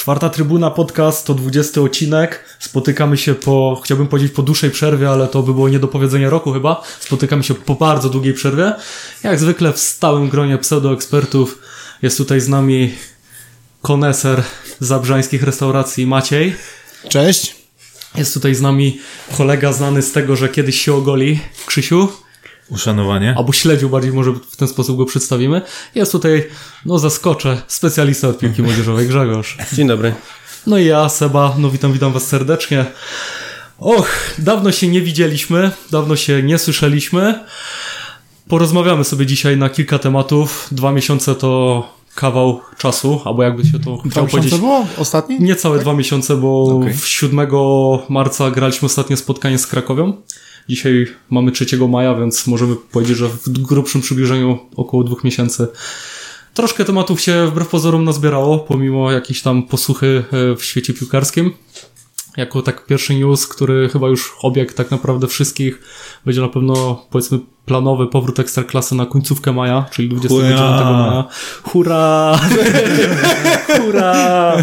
Czwarta Trybuna Podcast to 20 odcinek. Spotykamy się po, chciałbym powiedzieć po dłuższej przerwie, ale to by było nie do powiedzenia roku chyba. Spotykamy się po bardzo długiej przerwie. Jak zwykle w stałym gronie pseudoekspertów jest tutaj z nami koneser zabrzańskich restauracji Maciej. Cześć. Jest tutaj z nami kolega znany z tego, że kiedyś się ogoli, Krzysiu. Uszanowanie. Albo śledził bardziej, może w ten sposób go przedstawimy. Jest tutaj, no zaskoczę, specjalista od piłki młodzieżowej, Grzegorz. Dzień dobry. No i ja, Seba, no witam, witam was serdecznie. Och, dawno się nie widzieliśmy, dawno się nie słyszeliśmy. Porozmawiamy sobie dzisiaj na kilka tematów. Dwa miesiące to kawał czasu, albo jakby się to Dwa chciał miesiące powiedzieć. było? Ostatni? Niecałe dwa miesiące, bo w 7 marca graliśmy ostatnie spotkanie z Krakowią. Dzisiaj mamy 3 maja, więc możemy powiedzieć, że w grubszym przybliżeniu około dwóch miesięcy. Troszkę tematów się wbrew pozorom nazbierało, pomimo jakiejś tam posłuchy e, w świecie piłkarskim. Jako tak pierwszy news, który chyba już obieg tak naprawdę wszystkich, będzie na pewno powiedzmy planowy powrót Ekstraklasy na końcówkę maja, czyli 29 Hurra! maja. Hurra! Hurra!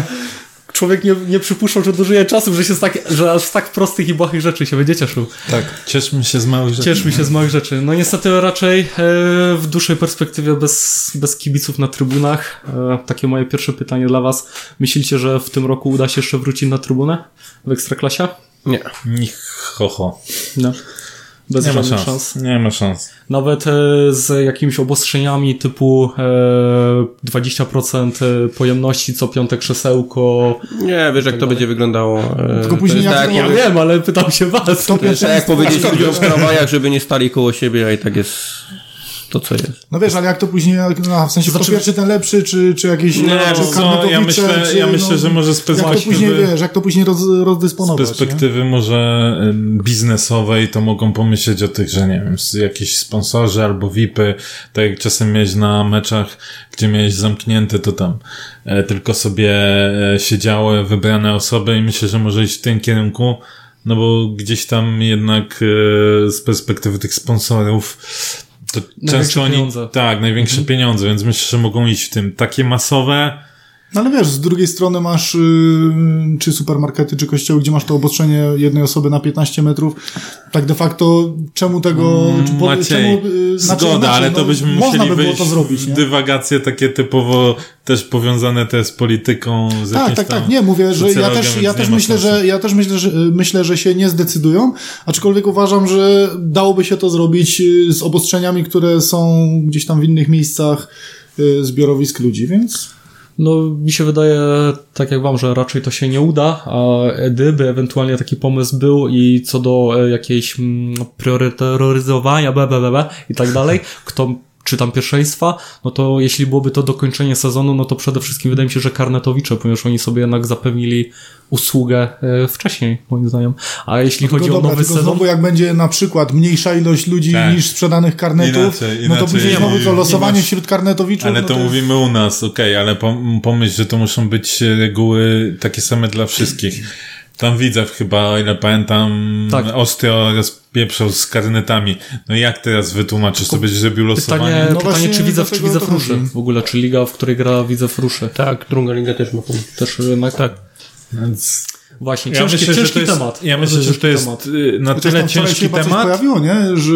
Człowiek nie, nie przypuszczał, że dożyje czasów, że się z tak, że aż z tak prostych i błahych rzeczy się będzie cieszył. Tak, cieszmy się z małych rzeczy. Cieszmy się z małych rzeczy. No niestety raczej e, w dłuższej perspektywie bez, bez kibiców na trybunach. E, takie moje pierwsze pytanie dla was. Myślicie, że w tym roku uda się jeszcze wrócić na trybunę w Ekstraklasie? Nie. Nich, ho, ho. No. Bez Nie ma szans. szans. Nie ma szans. Nawet e, z jakimiś obostrzeniami typu e, 20% pojemności co piąte krzesełko. Nie, wiesz jak to będzie wyglądało. e, Tylko to później jest jak tak, Ja wiem, ale pytam się was. To to jest tak jak powiedzieć ludziom w tramwajach, żeby nie stali koło siebie, a i tak jest to, co jest. No wiesz, ale jak to później, no, w sensie Znaczy- kto pierwszy ten lepszy, czy, czy jakieś Nie, czy wiesz co, Karnetowice, ja myślę- czy, ja myślę, że może z Jak to perspektywy- później, wiesz, jak to później roz, Z rozdysponować, perspektywy może em, biznesowej to mogą pomyśleć o tych, że nie wiem, jakieś sponsorzy albo VIPy, tak jak czasem miałeś na meczach, gdzie miałeś zamknięte, to tam e, tylko sobie e, siedziały wybrane osoby i myślę, że może iść w tym kierunku, no bo gdzieś tam jednak e, z perspektywy tych sponsorów to często oni, pieniądze. tak, największe pieniądze, więc myślę, że mogą iść w tym. Takie masowe, No ale wiesz, z drugiej strony masz y, czy supermarkety, czy kościoły, gdzie masz to obostrzenie jednej osoby na 15 metrów. Tak de facto, czemu tego... czy po- Maciej, czemu, y, znaczy zgoda, inaczej, ale to no, byśmy Można musieli by było wyjść to zrobić, w dywagacje takie typowo też powiązane te z polityką, z Tak, tak, tak. Nie, mówię, że ja też, ja też myślę, sensu. że ja też myślę, że myślę, że się nie zdecydują, aczkolwiek uważam, że dałoby się to zrobić y, z obostrzeniami, które są gdzieś tam w innych miejscach y, zbiorowisk ludzi, więc No, mi się wydaje, tak jak wam, że raczej to się nie uda, a gdyby ewentualnie taki pomysł był i co do e, jakiejś mm, priorytetoryzowania, b, b, b, b i tak dalej, kto czy tam pierwszeństwa, no to jeśli byłoby to dokończenie sezonu, no to przede wszystkim wydaje mi się, że karnetowicze, ponieważ oni sobie jednak zapewnili usługę e, wcześniej, moim zdaniem. A jeśli chodzi tylko o dobra, nowy tylko sezon, znowu jak będzie na przykład mniejsza ilość ludzi Tak. niż sprzedanych karnetów, Inaczej, no to inaczej. później Nie znowu nie losowanie wśród karnetowiczów, Ale no to jest- mówimy u nas, okej, ale pom- pomyśl, że to muszą być reguły takie same dla wszystkich. Tam Widzew chyba, o ile pamiętam, Tak. ostro rozpieprzał z karnetami. No i jak teraz wytłumaczysz, to będziesz robił losowanie? pytanie, No pytanie właśnie czy Widzew, czy Widzew ruszy? W ogóle, czy liga, w której gra Widzew ruszy? Tak, druga liga też ma. Też jednak tak. Więc Właśnie, ja ciężki, myślę, że ciężki to jest, temat. ja myślę, że ciężki to jest temat. y, na tyle ciężki chyba coś temat. pojawiło, nie? Że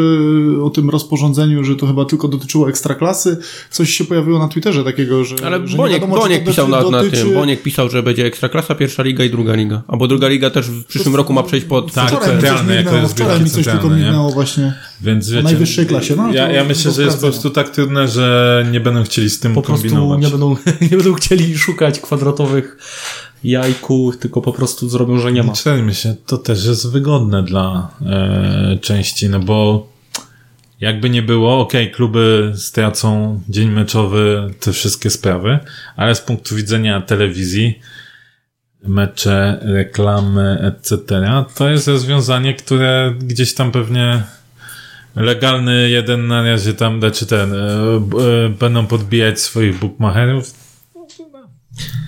o tym rozporządzeniu, że to chyba tylko dotyczyło ekstraklasy. Coś się pojawiło na Twitterze takiego, że. Ale że nie Boniek, wiadomo, Boniek to pisał na, na dotyczy- tym. Boniek pisał, że będzie ekstraklasa, pierwsza liga i druga liga. Albo druga liga też w przyszłym roku ma przejść pod. Tak, Wczoraj mi coś centralny, jako mignęło, jest wczoraj mi coś tylko mignęło właśnie. Więc wiecie, najwyższej klasie, no, ja, to ja myślę, że jest po prostu tak trudne, że nie będą chcieli z tym po prostu kombinować. nie będą, nie będą chcieli szukać kwadratowych jajku, tylko po prostu zrobią, że nie ma. Czermy się, to też jest wygodne dla e, części, no bo jakby nie było, okej, kluby stracą dzień meczowy, te wszystkie sprawy, ale z punktu widzenia telewizji, mecze, reklamy, etc., to jest rozwiązanie, które gdzieś tam pewnie legalny jeden na razie tam, czy ten, e, e, będą podbijać swoich bookmacherów.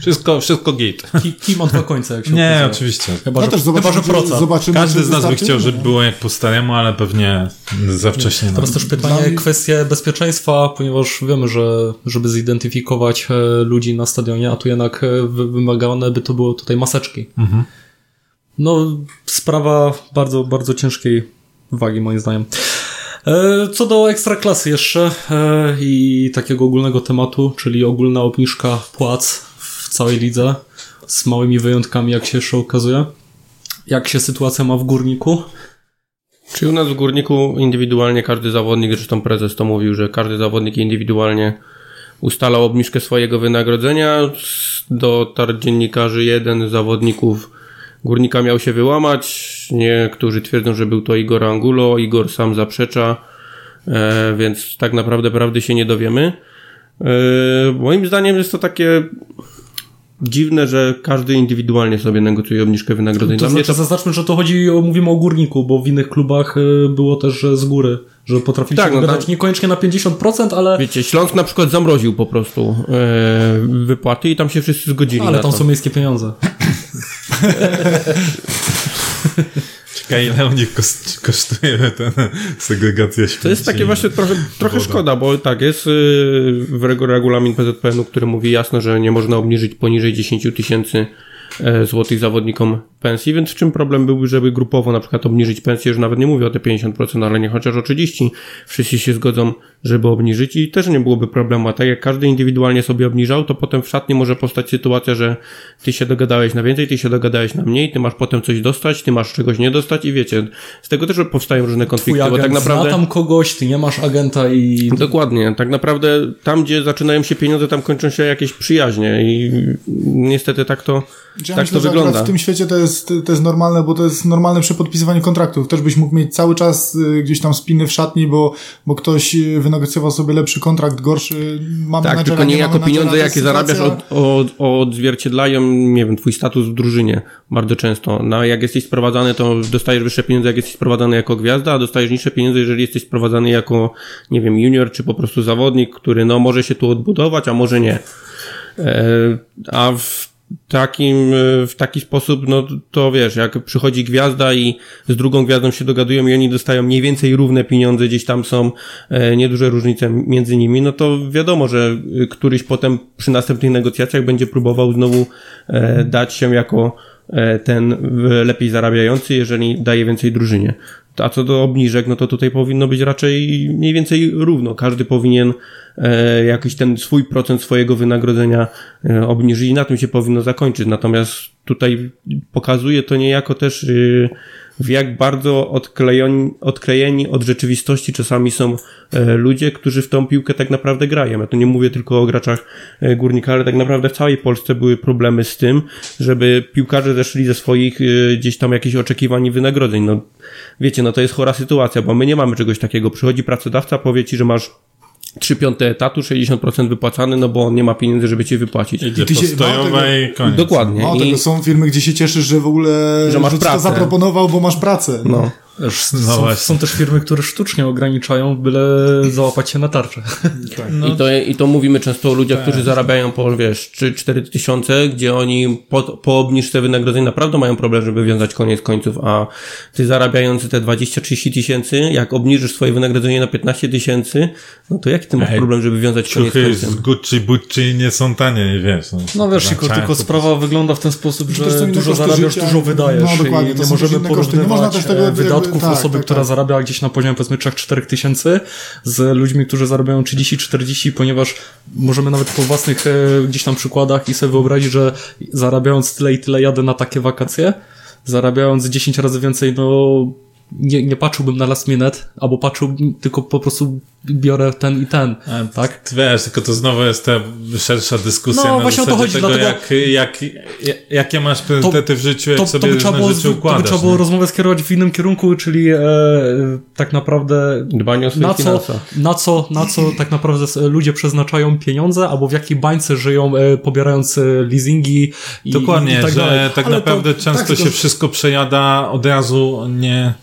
Wszystko, wszystko git. Ki- Kim ma dwa końce, jak się Nie, okazuje. oczywiście. Chyba, No że, też chyba, zobaczymy, że proca. zobaczymy Każdy z nas by chciał, żeby było jak po staremu, ale pewnie za wcześnie. no. Teraz też pytanie, Dla kwestie bezpieczeństwa, ponieważ wiemy, że żeby zidentyfikować e, ludzi na stadionie, a tu jednak e, wy- wymagane by to było tutaj maseczki. No, sprawa bardzo, bardzo ciężkiej wagi, moim zdaniem. E, Co do ekstraklasy jeszcze i takiego ogólnego tematu, czyli ogólna obniżka płac całej lidze, z małymi wyjątkami, jak się jeszcze okazuje. Jak się sytuacja ma w górniku? Czy u nas w Górniku indywidualnie każdy zawodnik, zresztą prezes to mówił, że każdy zawodnik indywidualnie ustalał obniżkę swojego wynagrodzenia. Dotarł dziennikarzy jeden z zawodników Górnika miał się wyłamać. Niektórzy twierdzą, że był to Igor Angulo. Igor sam zaprzecza, e, więc tak naprawdę prawdy się nie dowiemy. E, moim zdaniem jest to takie dziwne, że każdy indywidualnie sobie negocjuje obniżkę wynagrodzeń. To mnie znaczy, zaznaczmy, że to chodzi, o, mówimy o górniku, bo w innych klubach y, było też że z góry, że potrafili Tak, się no tak. niekoniecznie na 50%, ale, Wiecie, Śląsk na przykład zamroził po prostu e, wypłaty i tam się wszyscy zgodzili ale tam to. są miejskie pieniądze. Czekaj, ile u nich kos- kosztuje ten segregacja śmieci? To jest takie właśnie trochę, trochę Woda. szkoda, bo tak, jest y, w regu- regulamin PZPN-u, który mówi jasno, że nie można obniżyć poniżej 10 tysięcy e, złotych zawodnikom pensji, więc w czym problem byłby, żeby grupowo na przykład obniżyć pensję, już nawet nie mówię o te 50%, ale nie chociaż o 30, wszyscy się zgodzą, żeby obniżyć i też nie byłoby problemu, a tak jak każdy indywidualnie sobie obniżał, to potem w szatni może powstać sytuacja, że ty się dogadałeś na więcej, ty się dogadałeś na mniej, ty masz potem coś dostać, ty masz czegoś nie dostać i wiecie, z tego też powstają różne Twój konflikty, bo agent tak naprawdę... zna tam kogoś, ty nie masz agenta i Dokładnie. Tak naprawdę tam, gdzie zaczynają się pieniądze, tam kończą się jakieś przyjaźnie i niestety tak to, Ja tak myślę, to wygląda. w tym świecie to jest, to jest normalne, bo to jest normalne przy podpisywaniu kontraktów. Też byś mógł mieć cały czas y, gdzieś tam spiny w szatni, bo, bo ktoś y, wynegocjował sobie lepszy kontrakt, gorszy. Mamy Tak, tylko nie jako pieniądze, jest jakie zarabiasz, od, od, odzwierciedlają, nie wiem, twój status w drużynie bardzo często. No, jak jesteś sprowadzany, to dostajesz wyższe pieniądze, jak jesteś sprowadzany jako gwiazda, a dostajesz niższe pieniądze, jeżeli jesteś sprowadzany jako, nie wiem, junior, czy po prostu zawodnik, który, no, może się tu odbudować, a może nie. E, a w takim, e, w taki sposób, no to wiesz, jak przychodzi gwiazda i z drugą gwiazdą się dogadują i oni dostają mniej więcej równe pieniądze, gdzieś tam są e, nieduże różnice między nimi, no to wiadomo, że e, któryś potem przy następnych negocjacjach będzie próbował znowu e, dać się jako e, ten lepiej zarabiający, jeżeli daje więcej drużynie. A co do obniżek, no to tutaj powinno być raczej mniej więcej równo. Każdy powinien e, jakiś ten swój procent swojego wynagrodzenia e, obniżyć i na tym się powinno zakończyć. Natomiast tutaj pokazuje to niejako też e, w jak bardzo odklejeni, odklejeni od rzeczywistości czasami są e, ludzie, którzy w tą piłkę tak naprawdę grają. Ja tu nie mówię tylko o graczach e, górnika, ale tak naprawdę w całej Polsce były problemy z tym, żeby piłkarze zeszli ze swoich e, gdzieś tam jakichś oczekiwań i wynagrodzeń. No, wiecie, no to jest chora sytuacja, bo my nie mamy czegoś takiego. Przychodzi pracodawca, powie ci, że masz 3 piąte etatu, 60% wypłacany, no bo on nie ma pieniędzy, żeby ci wypłacić. Idzie Ty się- mało tego- i koniec. Dokładnie. No, I, tego są firmy, gdzie się cieszysz, że w ogóle Że masz ci to pracę. zaproponował, bo masz pracę. no. No są, są też firmy, które sztucznie ograniczają, byle załapać się na tarczę. I, to, I to mówimy często o ludziach, którzy zarabiają po, wiesz, 3-4 tysiące, gdzie oni po, po obniżce wynagrodzeń naprawdę mają problem, żeby wiązać koniec końców, a ty zarabiający te 20-30 tysięcy, jak obniżysz swoje wynagrodzenie na 15 tysięcy, no to jaki ty masz Ej, problem, żeby wiązać koniec końcem? z Gucci, Bucci nie są tanie, wiesz. No wiesz, tylko, tylko sprawa wygląda w ten sposób, że dużo zarabiasz, życia. dużo wydajesz No, dokładnie, i to nie możemy koszty. Nie można porównywać też tego e, wydatków tak, osoby, tak, która tak. zarabia gdzieś na poziomie powiedzmy 3-4 tysięcy z ludźmi, którzy zarabiają 30-40, ponieważ możemy nawet po własnych e, gdzieś tam przykładach i sobie wyobrazić, że zarabiając tyle i tyle jadę na takie wakacje, zarabiając 10 razy więcej, no nie, nie patrzyłbym na last minute, albo patrzyłbym, tylko po prostu biorę ten i ten, A, tak? Ty Wiesz, tylko to znowu jest ta szersza dyskusja No, na właśnie o to chodzi, tego, dlatego- jak, jak, jak, jakie masz priorytety w życiu, jak to, sobie to by trzeba było, życie to by układasz. trzeba było nie? rozmowę skierować w innym kierunku, czyli e, tak naprawdę Dbanie o swoje na co, na, co, na co tak naprawdę ludzie przeznaczają pieniądze, albo w jakiej bańce żyją, e, pobierając e, leasingi i, Dokładnie, i tak że dalej. tak Ale to- naprawdę często tak, się to- wszystko przejada od razu, nie,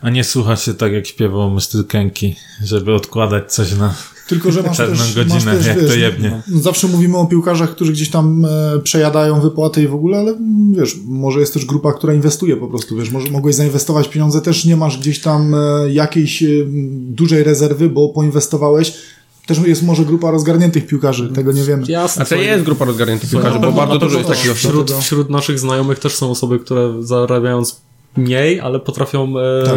a nie słucha się tak jak śpiewał Mr. Kenki, żeby odkładać coś na... Tylko, że masz Czarną też, godzinę, masz też jak wiesz, to jebnie. no, zawsze mówimy o piłkarzach, którzy gdzieś tam e, przejadają wypłaty i w ogóle, ale mm, wiesz, może jest też grupa, która inwestuje po prostu, wiesz, może mogłeś zainwestować pieniądze, też nie masz gdzieś tam e, jakiejś e, dużej rezerwy, bo poinwestowałeś. Też jest może grupa rozgarniętych piłkarzy, tego nie wiemy. Jasne. A to jest grupa rozgarniętych piłkarzy, bo Na bardzo pewno dużo jest takich. Wśród, wśród naszych znajomych też są osoby, które zarabiając mniej, ale potrafią, e, Tak.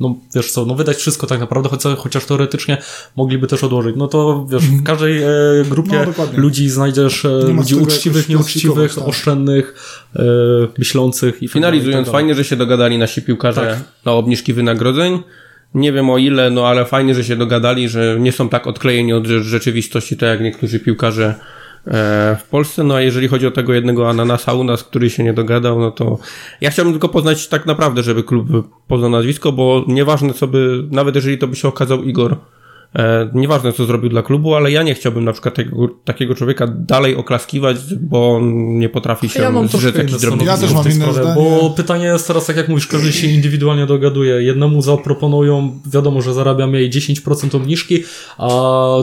no wiesz co, no wydać wszystko tak naprawdę, chociaż, chociaż teoretycznie mogliby też odłożyć. No to wiesz, w każdej e, grupie No, ludzi znajdziesz e, ludzi uczciwych, nieuczciwych, tak. oszczędnych, e, myślących i tak i Finalizując, tak fajnie, że się dogadali nasi piłkarze Tak. na obniżki wynagrodzeń. Nie wiem o ile, no ale fajnie, że się dogadali, że nie są tak odklejeni od rze- rzeczywistości, tak jak niektórzy piłkarze w Polsce. No a jeżeli chodzi o tego jednego ananasa u nas, który się nie dogadał, no to ja chciałbym tylko poznać tak naprawdę, żeby klub poznał nazwisko, bo nieważne co by, nawet jeżeli to by się okazał Igor, E, nieważne, co zrobił dla klubu, ale ja nie chciałbym na przykład tego, takiego człowieka dalej oklaskiwać, bo on nie potrafi się Ja mam zrzec jakichś drobnych Ja też mam inne sprawie. Bo pytanie jest teraz, tak jak mówisz, każdy się indywidualnie dogaduje. Jednemu zaproponują, wiadomo, że zarabia mniej 10% obniżki, a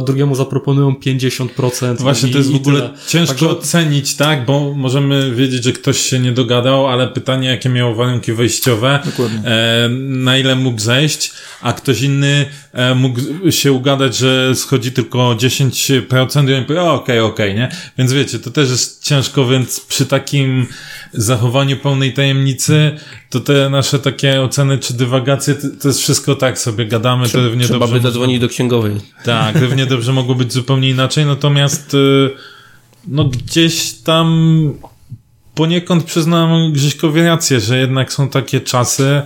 drugiemu zaproponują 50%. Właśnie i, to jest w ogóle tyle. ciężko Także- ocenić, tak? Bo możemy wiedzieć, że ktoś się nie dogadał, ale pytanie, jakie miał warunki wejściowe, e, na ile mógł zejść, a ktoś inny e, mógł się ugadać, że schodzi tylko 10% i on powie, "O, okej, okej, nie? Więc wiecie, to też jest ciężko, więc przy takim zachowaniu pełnej tajemnicy, to te nasze takie oceny czy dywagacje, to, jest wszystko tak sobie gadamy, to równie Trzeba dobrze by można- zadzwonić do księgowej. tak, równie dobrze mogło być zupełnie inaczej, natomiast y, no gdzieś tam poniekąd przyznam Grzyśkowi rację, że jednak są takie czasy,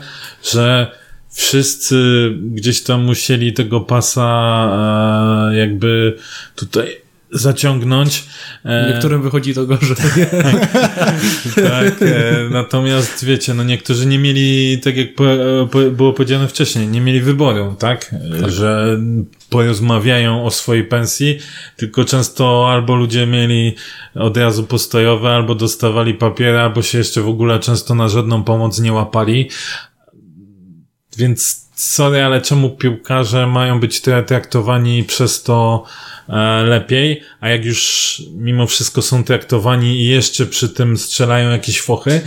że wszyscy gdzieś tam musieli tego pasa e, jakby tutaj zaciągnąć. E, Niektórym wychodzi to gorzej. tak, e, natomiast wiecie, no niektórzy nie mieli, tak jak po, po, było powiedziane wcześniej, nie mieli wyboru, tak? E, Że porozmawiają o swojej pensji, tylko często albo ludzie mieli od razu postojowe, albo dostawali papiery, albo się jeszcze w ogóle często na żadną pomoc nie łapali. Więc sorry, ale czemu piłkarze mają być tra- traktowani przez to e, lepiej, a jak już mimo wszystko są traktowani i jeszcze przy tym strzelają jakieś fochy,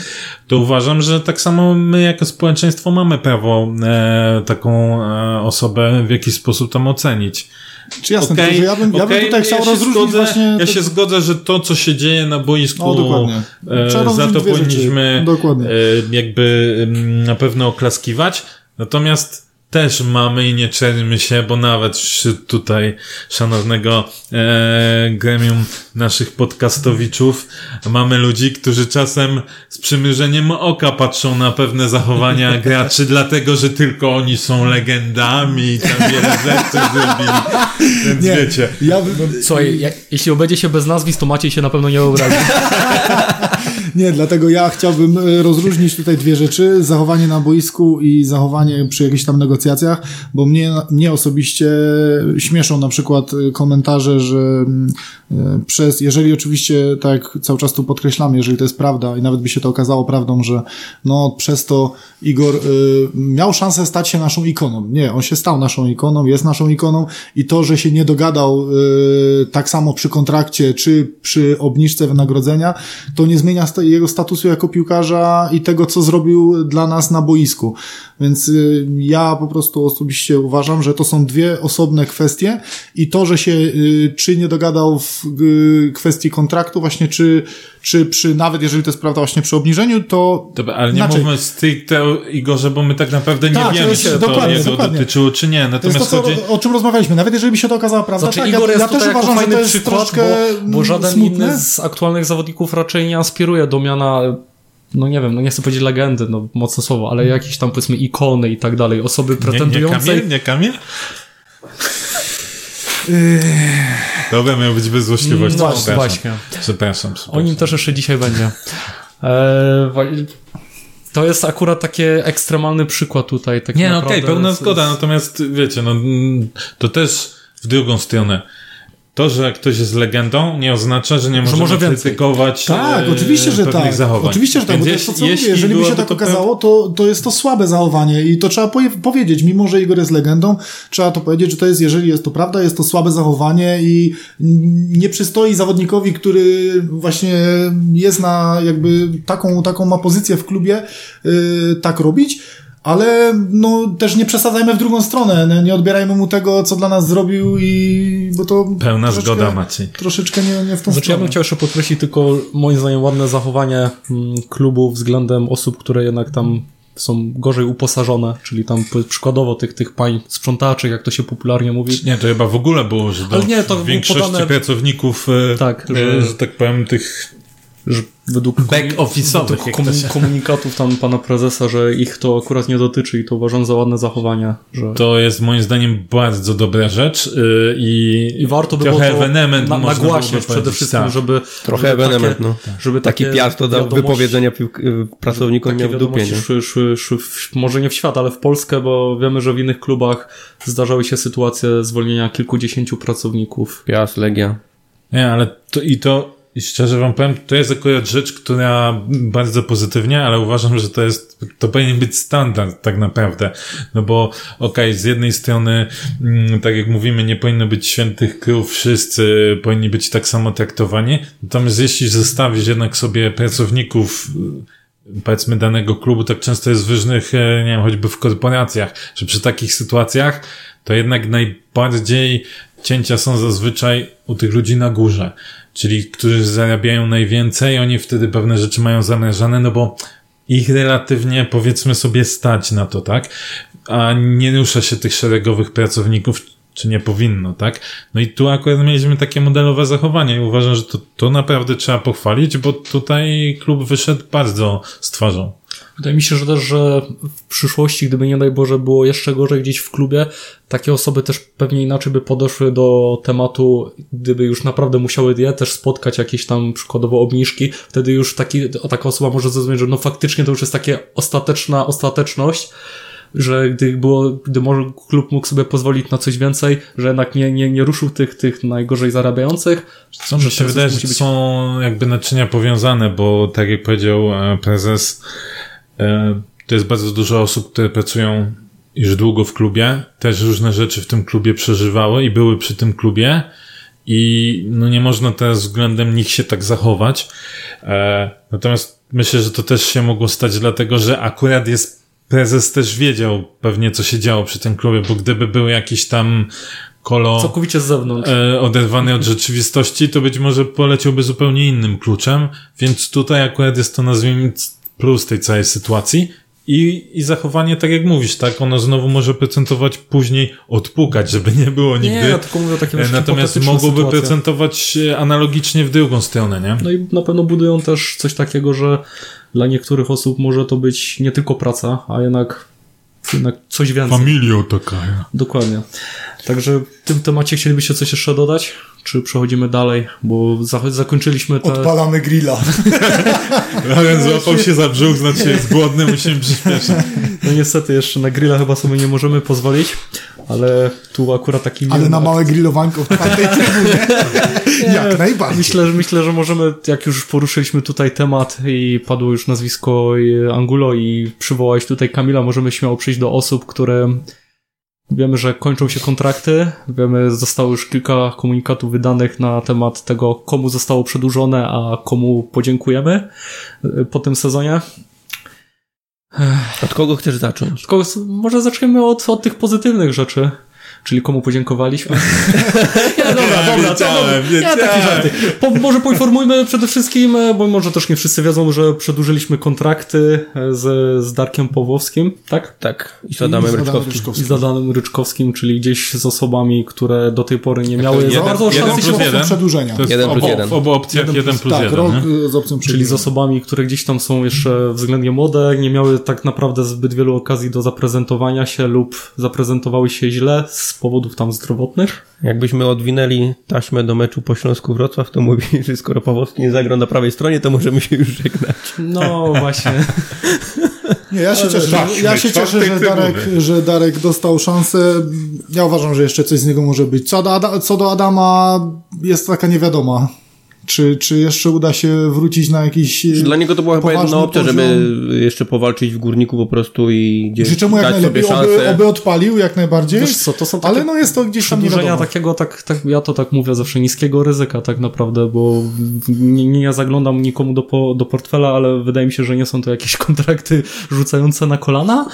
to uważam, że tak samo my jako społeczeństwo mamy prawo e, taką e, osobę w jakiś sposób tam ocenić. Czy jasne, że ja bym, ja bym tutaj chciał ja rozróżnić zgodzę, właśnie... Ja się zgodzę, że to, co się dzieje na boisku, O, dokładnie. e, za to powinniśmy e, jakby mm, na pewno oklaskiwać. Natomiast też mamy i nie czerwmy się, bo nawet wśród tutaj szanownego e, gremium naszych podcastowiczów mamy ludzi, którzy czasem z przymrużeniem oka patrzą na pewne zachowania graczy, dlatego, że tylko oni są legendami i tam wiele rzeczy zrobili. Więc Nie, wiecie. ja bym, Słuchaj, jak, jeśli obędzie się bez nazwisk, to Maciej się na pewno nie obrazi. Nie, dlatego ja chciałbym e, rozróżnić tutaj dwie rzeczy. Zachowanie na boisku i zachowanie przy jakichś tam negocjacjach, bo mnie, mnie osobiście śmieszą na przykład e, komentarze, że mm, przez, jeżeli oczywiście, tak cały czas tu podkreślamy, jeżeli to jest prawda i nawet by się to okazało prawdą, że no przez to Igor y, miał szansę stać się naszą ikoną. Nie, on się stał naszą ikoną, jest naszą ikoną i to, że się nie dogadał y, tak samo przy kontrakcie czy przy obniżce wynagrodzenia, to nie zmienia sta- jego statusu jako piłkarza i tego, co zrobił dla nas na boisku. Więc y, ja po prostu osobiście uważam, że to są dwie osobne kwestie i to, że się y, czy nie dogadał w kwestii kontraktu właśnie, czy, czy przy, nawet jeżeli to jest prawda właśnie przy obniżeniu, to Dobra, ale nie Inaczej. mówmy stricte o Igorze, bo my tak naprawdę nie Tak, wiemy, jest- czy to jego dokładnie. dotyczyło, czy nie. To jest Natomiast to, co, chodzi... o czym rozmawialiśmy. Nawet jeżeli by się to okazała prawda, Znaczy tak, Igor ja, jest ja też uważam, że fajny to jest przykład, troszkę bo, bo żaden smutne. inny z aktualnych zawodników raczej nie aspiruje do miana no nie wiem, no nie chcę powiedzieć legendy, no mocne słowo, ale jakieś tam powiedzmy ikony i tak dalej, osoby Nie, nie pretendujące Kamil? Nie Kamil? Dobra, miał być bez złośliwości. No, przepraszam. właśnie. Przepraszam, O nim też jeszcze dzisiaj będzie. Eee, wa- to jest akurat taki ekstremalny przykład tutaj. Tak Nie, no okej, pełna z- zgoda, natomiast wiecie, no mm, to też w drugą stronę. To, że ktoś jest legendą, nie oznacza, że nie może krytykować Tak, e, oczywiście, że tak. zachowań. Oczywiście, że tak, Więc bo to jest to, co jeśli mówię. Jeżeli by się tak to okazało, to, to jest to słabe zachowanie i to trzeba powiedzieć. Mimo, że Igor jest legendą, trzeba to powiedzieć, że to jest, jeżeli jest to prawda, jest to słabe zachowanie i nie przystoi zawodnikowi, który właśnie jest na jakby taką, taką ma pozycję w klubie, yy, tak robić. Ale no, też nie przesadzajmy w drugą stronę, nie, nie odbierajmy mu tego, co dla nas zrobił i bo to Pełna zgoda, Maciej. Troszeczkę nie, nie w tą Znaczy ja stronę. bym chciał jeszcze podkreślić tylko moim zdaniem ładne zachowanie mm, klubu względem osób, które jednak tam są gorzej uposażone, czyli tam przykładowo tych, tych pań sprzątaczy, jak to się popularnie mówi. Nie, to chyba w ogóle było, że do Ale nie, to było większości podane- pracowników, e, Tak, e, że- że tak powiem, tych że według Back office'owych, komu- się- komunikatów tam pana prezesa, że ich to akurat nie dotyczy i to uważam za ładne zachowanie, że To jest moim zdaniem bardzo dobra rzecz yy, i, i warto by trochę było to ewenement na, nagłaśniać przede wszystkim, tak. żeby Trochę żeby ewenement, takie, no. żeby Taki piast to do wiadomości- wypowiedzenia piłk- y, pracownikom miał w dupie, nie? może nie w świat, ale w Polskę, bo wiemy, że w innych klubach zdarzały się sytuacje zwolnienia kilkudziesięciu pracowników. Piast, Legia. Nie, ale to i to, i szczerze wam powiem, to jest akurat rzecz, która bardzo pozytywnie, ale uważam, że to jest, to powinien być standard tak naprawdę. No bo okej, z jednej strony, mm, tak jak mówimy, nie powinno być świętych krów, wszyscy powinni być tak samo traktowani. Natomiast jeśli zostawisz jednak sobie pracowników, y, powiedzmy danego klubu, tak często jest w różnych, e, nie wiem, choćby w korporacjach, że przy takich sytuacjach to jednak najbardziej cięcia są zazwyczaj u tych ludzi na górze, czyli którzy zarabiają najwięcej, oni wtedy pewne rzeczy mają zamierzane, no bo ich relatywnie powiedzmy sobie stać na to, tak? A nie rusza się tych szeregowych pracowników, czy nie powinno, tak? No i tu akurat mieliśmy takie modelowe zachowanie i uważam, że to, to naprawdę trzeba pochwalić, bo tutaj klub wyszedł bardzo z twarzą. Wydaje mi się, że też, że w przyszłości, gdyby nie daj Boże było jeszcze gorzej gdzieś w klubie, takie osoby też pewnie inaczej by podeszły do tematu, gdyby już naprawdę musiały je też spotkać jakieś tam przykładowo obniżki, wtedy już taki, taka osoba może zrozumieć, że no faktycznie to już jest takie ostateczna ostateczność, że gdy było, gdy może klub mógł sobie pozwolić na coś więcej, że jednak nie, nie, nie ruszył tych, tych najgorzej zarabiających. Co mi się wydaje, że być- są jakby naczynia powiązane, bo tak jak powiedział e, prezes, e, to jest bardzo dużo osób, które pracują już długo w klubie, też różne rzeczy w tym klubie przeżywały i były przy tym klubie i no nie można teraz względem nich się tak zachować. E, natomiast myślę, że to też się mogło stać dlatego, że akurat jest prezes też wiedział pewnie, co się działo przy tym klubie, bo gdyby był jakiś tam kolo Całkowicie z zewnątrz. e, oderwany od rzeczywistości, to być może poleciałby zupełnie innym kluczem, więc tutaj akurat jest to nazwijmy plus tej całej sytuacji. I, I zachowanie, tak jak mówisz, tak, ono znowu może procentować później odpukać, żeby nie było nigdy. Nie, ja tylko mówię o takim E, Natomiast mogłoby sytuacje. procentować analogicznie w drugą stronę, nie? No i na pewno budują też coś takiego, że dla niektórych osób może to być nie tylko praca, a jednak, jednak coś więcej. Familia taka. Dokładnie. Także w tym temacie chcielibyście coś jeszcze dodać? Czy przechodzimy dalej? Bo za, zakończyliśmy te... Odpalamy grilla. Loren złapał się za brzuch, znaczy jest głodny, musimy przyspieszyć. No niestety jeszcze na grilla chyba sobie nie możemy pozwolić, ale tu akurat taki... Ale na małe grillowanko w czwartej trybunie. Jak najbardziej. Myślę, że myślę, że możemy, jak już poruszyliśmy tutaj temat i padło już nazwisko Angulo i przywołałeś tutaj Kamila, możemy śmiało przejść do osób, które wiemy, że kończą się kontrakty, wiemy, zostało już kilka komunikatów wydanych na temat tego, komu zostało przedłużone, a komu podziękujemy y, po tym sezonie. Od kogo chcesz zacząć? Tylko s- może zaczniemy od, od tych pozytywnych rzeczy. Czyli komu podziękowaliśmy? nie, dobra, dobra, to wiedziałem, dobra. Ja wiedziałem. żarty. Po, może poinformujmy przede wszystkim, e, bo może też nie wszyscy wiedzą, że przedłużyliśmy kontrakty e, z, z Darkiem Pawłowskim, tak? Tak, i z Adamem Adamem Ryczkowskim. I z Adanem Ryczkowskim, czyli gdzieś z osobami, które do tej pory nie miały za bardzo jeden szansy plus się jeden? przedłużenia. To jest Jeden plus obu, jeden. w obu opcjach Jeden jeden plus- plus Tak, jeden, rok nie? y, z opcją Czyli z osobami, które gdzieś tam są jeszcze względnie młode, nie miały tak naprawdę zbyt wielu okazji do zaprezentowania się lub zaprezentowały się źle z powodów tam zdrowotnych. Jakbyśmy odwinęli taśmę do meczu po Śląsku Wrocław, to mówi, że skoro Pawłowski nie zagrał na prawej stronie, to możemy się już żegnać. No właśnie. Nie, ja się cieszę, Patrzmy, ja się cieszę że, Darek, że Darek dostał szansę. Ja uważam, że jeszcze coś z niego może być. Co do, Ada, co do Adama, jest taka niewiadoma. Czy, czy jeszcze uda się wrócić na jakiś. Dla niego to była chyba jedyna opcja, poziom? żeby jeszcze powalczyć w górniku po prostu i gdzieś Życzę mu jak dać najlepiej, sobie oby, oby odpalił jak najbardziej. Wiesz co, to są takie ale no jest to gdzieś tam nie wiadomo. takiego, tak, tak, ja to tak mówię zawsze, niskiego ryzyka tak naprawdę, bo nie, nie ja zaglądam nikomu do, po, do portfela, ale wydaje mi się, że nie są to jakieś kontrakty rzucające na kolana,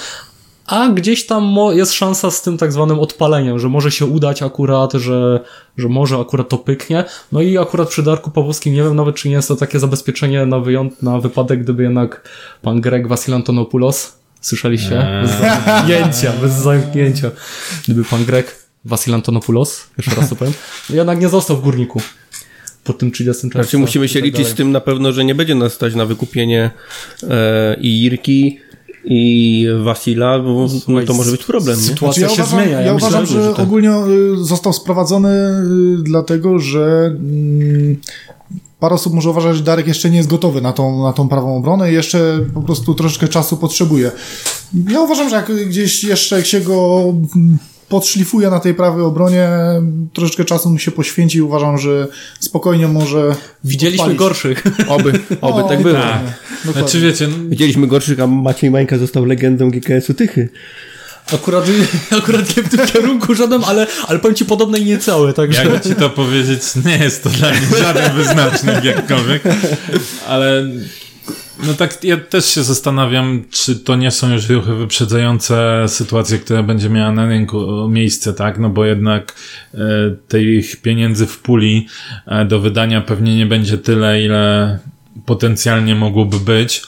a gdzieś tam jest szansa z tym tak zwanym odpaleniem, że może się udać akurat, że, że może akurat to pyknie. No i akurat przy Darku Pawłowskim nie wiem nawet, czy nie jest to takie zabezpieczenie na, wyjąt- na wypadek, gdyby jednak pan Greg Vasilantonopoulos, słyszeliście? Bez zamknięcia, bez zamknięcia. Gdyby pan Greg Vasilantonopoulos, jeszcze raz to powiem, jednak nie został w górniku po tym 30 czerwca. Znaczy musimy się tak liczyć z tym na pewno, że nie będzie nas stać na wykupienie e, i Irki i Wasila, bo no, to może być problem, nie? Sytuacja Znaczy, się zmienia. Ja, uważam, myślę, że tak. ogólnie y, został sprowadzony y, dlatego, że mm, parę osób może uważać, że Darek jeszcze nie jest gotowy na tą, na tą prawą obronę i jeszcze po prostu troszeczkę czasu potrzebuje. Ja uważam, że jak gdzieś jeszcze jak się go mm, podszlifuje na tej prawej obronie, troszeczkę czasu mu się poświęci i uważam, że spokojnie może Widzieliśmy odpalić. gorszych. Oby, oby O, tak było. dokładnie, dokładnie. Znaczy wiecie, no, Widzieliśmy gorszych, a Maciej Mańka został legendą GKS-u Tychy. Akurat, akurat nie w tym kierunku żaden, ale, ale powiem ci podobne i niecałe, także... jakby ci to powiedzieć, nie jest to dla mnie żaden wyznacznik jakkolwiek, ale no tak, ja też się zastanawiam, czy to nie są już ruchy wyprzedzające sytuacje, które będzie miała na rynku miejsce, tak? No bo jednak e, tych pieniędzy w puli e, do wydania pewnie nie będzie tyle, ile potencjalnie mogłoby być.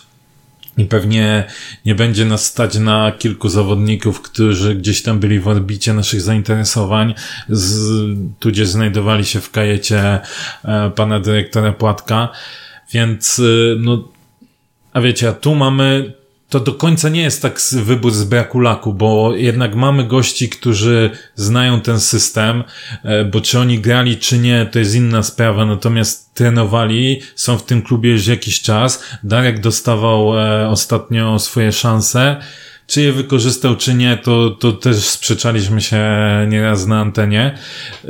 I pewnie nie będzie nas stać na kilku zawodników, którzy gdzieś tam byli w orbicie naszych zainteresowań, z, tudzież znajdowali się w kajecie e, pana dyrektora Płatka. Więc, y, no, a wiecie, a tu mamy, to do końca nie jest tak wybór z braku laku, bo jednak mamy gości, którzy znają ten system, e, bo czy oni grali, czy nie, to jest inna sprawa, natomiast trenowali, są w tym klubie już jakiś czas. Darek dostawał e, ostatnio swoje szanse. Czy je wykorzystał, czy nie, to, to też sprzeczaliśmy się nieraz na antenie.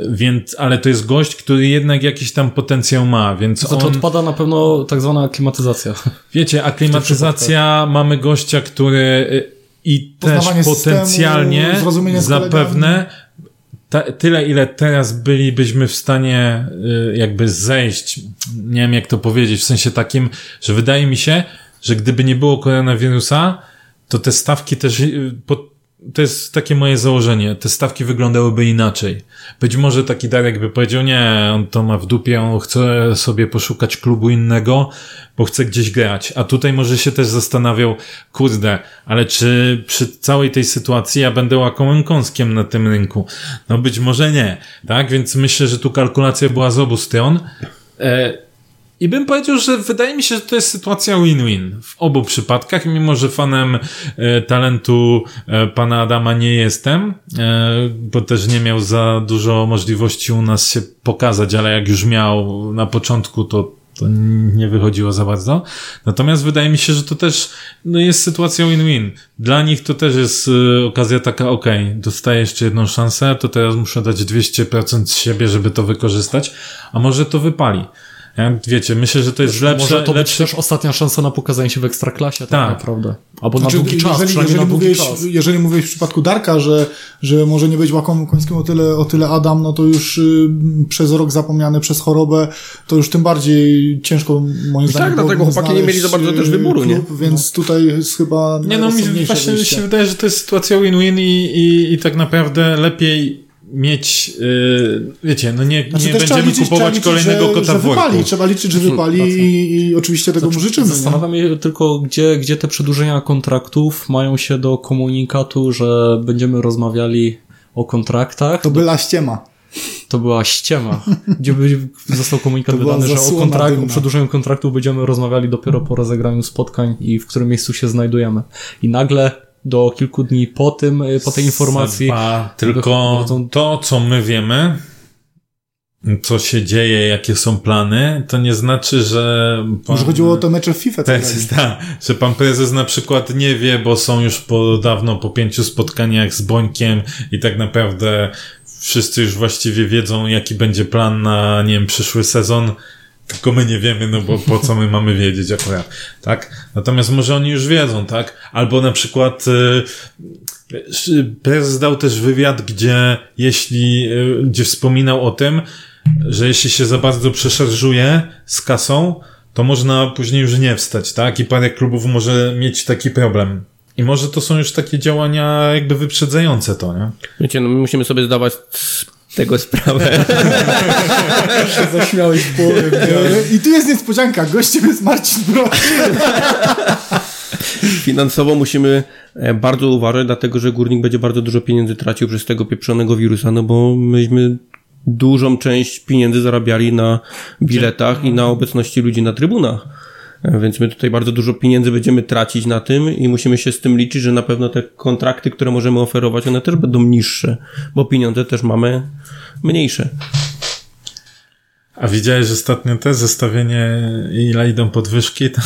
Więc, ale to jest gość, który jednak jakiś tam potencjał ma, więc to on... odpada na pewno tak zwana aklimatyzacja. Wiecie, aklimatyzacja, mamy gościa, który y, i też potencjalnie systemu, zapewne ta, tyle, ile teraz bylibyśmy w stanie y, jakby zejść, nie wiem jak to powiedzieć, w sensie takim, że wydaje mi się, że gdyby nie było koronawirusa, to te stawki też, y, to jest takie moje założenie, te stawki wyglądałyby inaczej. Być może taki Darek by powiedział, nie, on to ma w dupie, on chce sobie poszukać klubu innego, bo chce gdzieś grać. A tutaj może się też zastanawiał, kurde, ale czy przy całej tej sytuacji ja będę łakomym kąskiem na tym rynku? No być może nie, tak? Więc myślę, że tu kalkulacja była z obu stron. E, i bym powiedział, że wydaje mi się, że to jest sytuacja win-win w obu przypadkach, mimo że fanem e, talentu e, pana Adama nie jestem, e, bo też nie miał za dużo możliwości u nas się pokazać, ale jak już miał na początku, to, to nie wychodziło za bardzo. Natomiast wydaje mi się, że to też no jest sytuacja win-win. Dla nich to też jest e, okazja taka, okej, dostaję jeszcze jedną szansę, to teraz muszę dać 200% z siebie, żeby to wykorzystać, a może to wypali. Ja, wiecie, myślę, że to jest lepsze. Może to być lepsze... też ostatnia szansa na pokazanie się w ekstraklasie, tak, Tak. naprawdę. Albo Znaczy, na długi czas, jeżeli, jeżeli, na długi mówiłeś, czas. jeżeli mówiłeś w przypadku Darka, że, że może nie być łakomym końskim o tyle, o tyle Adam, no to już y, przez rok zapomniany przez chorobę, to już tym bardziej ciężko moim zdaniem tak, dlatego chłopaki nie mieli za bardzo też wyboru, y, nie? klub, Więc tutaj jest chyba Nie no, mi właśnie wyjście. się wydaje, że to jest sytuacja win-win i, i, i tak naprawdę lepiej mieć, yy, wiecie, no nie, Znaczy, nie będziemy liczyć, kupować liczyć, kolejnego że, kota że w worku. wypali, Trzeba liczyć, że wypali i, i oczywiście tego mu życzymy. Zastanawiam się tylko, gdzie, gdzie te przedłużenia kontraktów mają się do komunikatu, że będziemy rozmawiali o kontraktach. To była ściema. To była ściema, gdzie by został komunikat wydany, że o, kontrakt, o przedłużeniu kontraktu będziemy rozmawiali dopiero po rozegraniu spotkań i w którym miejscu się znajdujemy. I nagle do kilku dni po tym, y, po tej informacji Seba, tylko to, co my wiemy, co się dzieje, jakie są plany, to nie znaczy, że... Pan, Może chodziło o te mecze w FIFA. tak, tak, że pan prezes na przykład nie wie, bo są już po dawno po pięciu spotkaniach z Bońkiem i tak naprawdę wszyscy już właściwie wiedzą, jaki będzie plan na, nie wiem, przyszły sezon, tylko my nie wiemy, no bo po co my mamy wiedzieć akurat, tak? Natomiast może oni już wiedzą, tak? Albo na przykład y, y, prezes dał też wywiad, gdzie jeśli, y, gdzie wspominał o tym, że jeśli się za bardzo przeszarżuje z kasą, to można później już nie wstać, tak? I parę klubów może mieć taki problem. I może to są już takie działania jakby wyprzedzające to, nie? Wiecie, no my musimy sobie zdawać tego sprawę. Zaśmiałeś w połowie. I tu jest niespodzianka. Gościem jest Marcin Broń. Finansowo musimy e, bardzo uważać, dlatego że górnik będzie bardzo dużo pieniędzy tracił przez tego pieprzonego wirusa, no bo myśmy dużą część pieniędzy zarabiali na biletach i na obecności ludzi na trybunach. Więc my tutaj bardzo dużo pieniędzy będziemy tracić na tym i musimy się z tym liczyć, że na pewno te kontrakty, które możemy oferować, one też będą niższe, bo pieniądze też mamy mniejsze. A widziałeś ostatnio te zestawienie, ile idą podwyżki? To,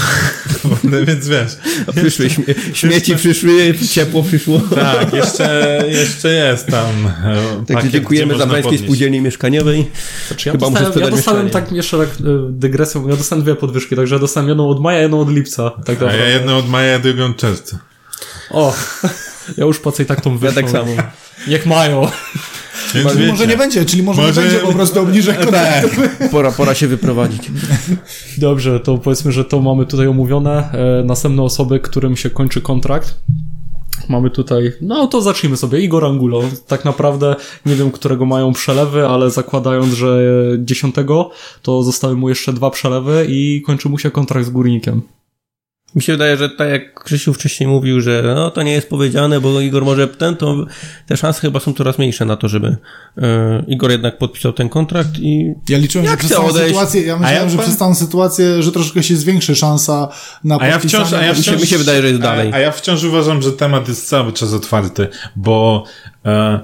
więc wiesz. A przyszły śmie śmieci, przyszły, ciepło przyszło. Tak, jeszcze, jeszcze jest tam. e, Także pakiet, dziękujemy Zabrańskiej podnieść. Spółdzielni Mieszkaniowej. Znaczy, ja Chyba muszę dostałem, ja sprzedać dostałem mieszkanie. tak, jeszcze tak e, dygresją, ja dostałem dwie podwyżki, także ja dostałem jedną od maja, jedną od lipca. Tak A ja jedną od maja, drugą od czerwca. O, ja już płacę i tak tą Ja wyższą. tak samo. Niech mają. Więc Może wiecie, nie będzie, czyli może, Może- nie będzie po prostu obniżek kontraktów. Pora, pora się wyprowadzić. Dobrze, to powiedzmy, że to mamy tutaj omówione. E, następne osoby, którym się kończy kontrakt. Mamy tutaj, no to zacznijmy sobie. Igor Angulo. Tak naprawdę nie wiem, którego mają przelewy, ale zakładając, że dziesiątego, to zostały mu jeszcze dwa przelewy i kończy mu się kontrakt z górnikiem. Mi się wydaje, że tak jak Krzysiu wcześniej mówił, że no to nie jest powiedziane, bo Igor może ten, to te szanse chyba są coraz mniejsze na to, żeby e, Igor jednak podpisał ten kontrakt i Ja liczyłem, Jak że przez odejść? sytuację, ja myślałem, ja że pan- przez tą sytuację, że troszkę się zwiększy szansa na A ja podpisanie. wciąż, a ja mi się- wciąż, mi się wydaje, że jest dalej. A, a ja wciąż uważam, że temat jest cały czas otwarty, bo e,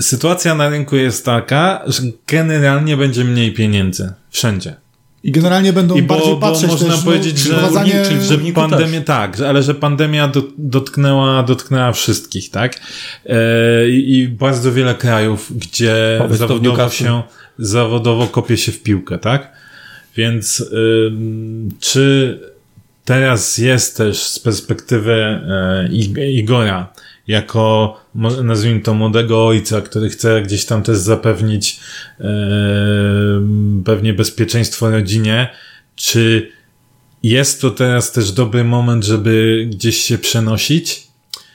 sytuacja na rynku jest taka, że generalnie będzie mniej pieniędzy. Wszędzie. I generalnie będą I bo, bardziej bo patrzeć można też, powiedzieć, no, że, wprowadzanie... czyli że pandemia, tak, ale że pandemia do, dotknęła, dotknęła wszystkich, tak? E, i, bardzo wiele krajów, gdzie Powiedz zawodowo się, zawodowo kopie się w piłkę, tak? Więc ym, czy teraz jest też z perspektywy Ig- Igora, jako, nazwijmy to, młodego ojca, który chce gdzieś tam też zapewnić e, pewnie bezpieczeństwo rodzinie, czy jest to teraz też dobry moment, żeby gdzieś się przenosić?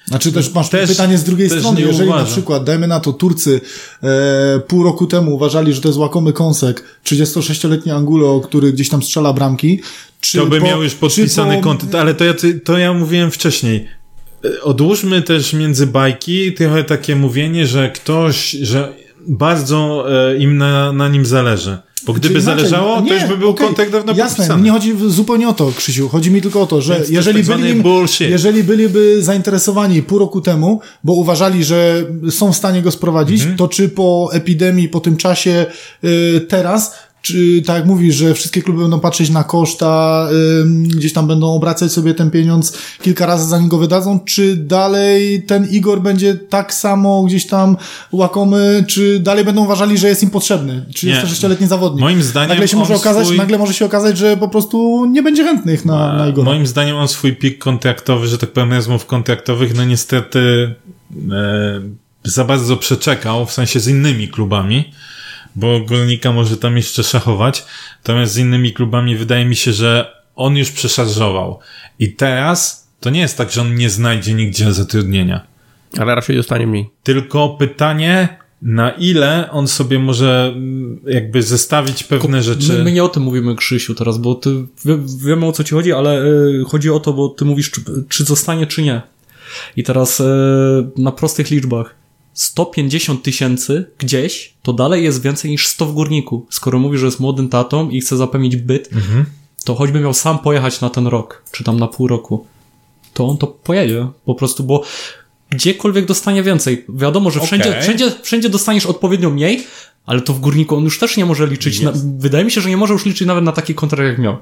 Znaczy też masz Też- pytanie z drugiej strony. Jeżeli na uważam. przykład, dajmy na to, Turcy e, pół roku temu uważali, że to jest łakomy kąsek, 36-letni Angulo, który gdzieś tam strzela bramki, czy To by po- miał już podpisany po- kontent, ale to ja, to ja mówiłem wcześniej. Odłóżmy też między bajki trochę takie mówienie, że ktoś, że bardzo e, im na, na nim zależy. Bo gdyby inaczej, zależało, nie, to już by był okej, kontakt dawno Jasne, podpisany. nie chodzi zupełnie o to, Krzysiu. Chodzi mi tylko o to, że Więc jeżeli, tak byli, jeżeli byliby zainteresowani pół roku temu, bo uważali, że są w stanie go sprowadzić, Mhm. to czy po epidemii, po tym czasie y, teraz, czy tak jak mówisz, że wszystkie kluby będą patrzeć na koszta, ym, gdzieś tam będą obracać sobie ten pieniądz kilka razy zanim go wydadzą, czy dalej ten Igor będzie tak samo gdzieś tam łakomy, czy dalej będą uważali, że jest im potrzebny? 36-letni zawodnik. Moim zdaniem Nagle się może okazać, swój- nagle może się okazać, że po prostu nie będzie chętnych na, na Igora. Moim zdaniem on swój pik kontraktowy, że tak powiem, rozmów kontraktowych, no niestety e, za bardzo przeczekał, w sensie z innymi klubami, bo Górnika może tam jeszcze szachować, natomiast z innymi klubami wydaje mi się, że on już przeszarżował. I teraz to nie jest tak, że on nie znajdzie nigdzie zatrudnienia. ale raczej dostanie mniej. Tylko pytanie, na ile on sobie może mm, jakby zestawić pewne rzeczy. My, my nie o tym mówimy, Krzysiu, teraz, bo ty wie, wiemy o co ci chodzi, ale y, chodzi o to, bo ty mówisz, czy, czy zostanie, czy nie. I teraz y, na prostych liczbach 150 tysięcy gdzieś, to dalej jest więcej niż 100 w górniku. Skoro mówisz, że jest młodym tatą i chce zapewnić byt, to choćby miał sam pojechać na ten rok, czy tam na pół roku, to on to pojedzie po prostu, bo gdziekolwiek dostanie więcej. Wiadomo, że wszędzie, Okej. wszędzie, wszędzie dostaniesz odpowiednio mniej, Ale to w górniku on już też nie może liczyć. Na, wydaje mi się, że nie może już liczyć nawet na taki kontrakt, jak miał.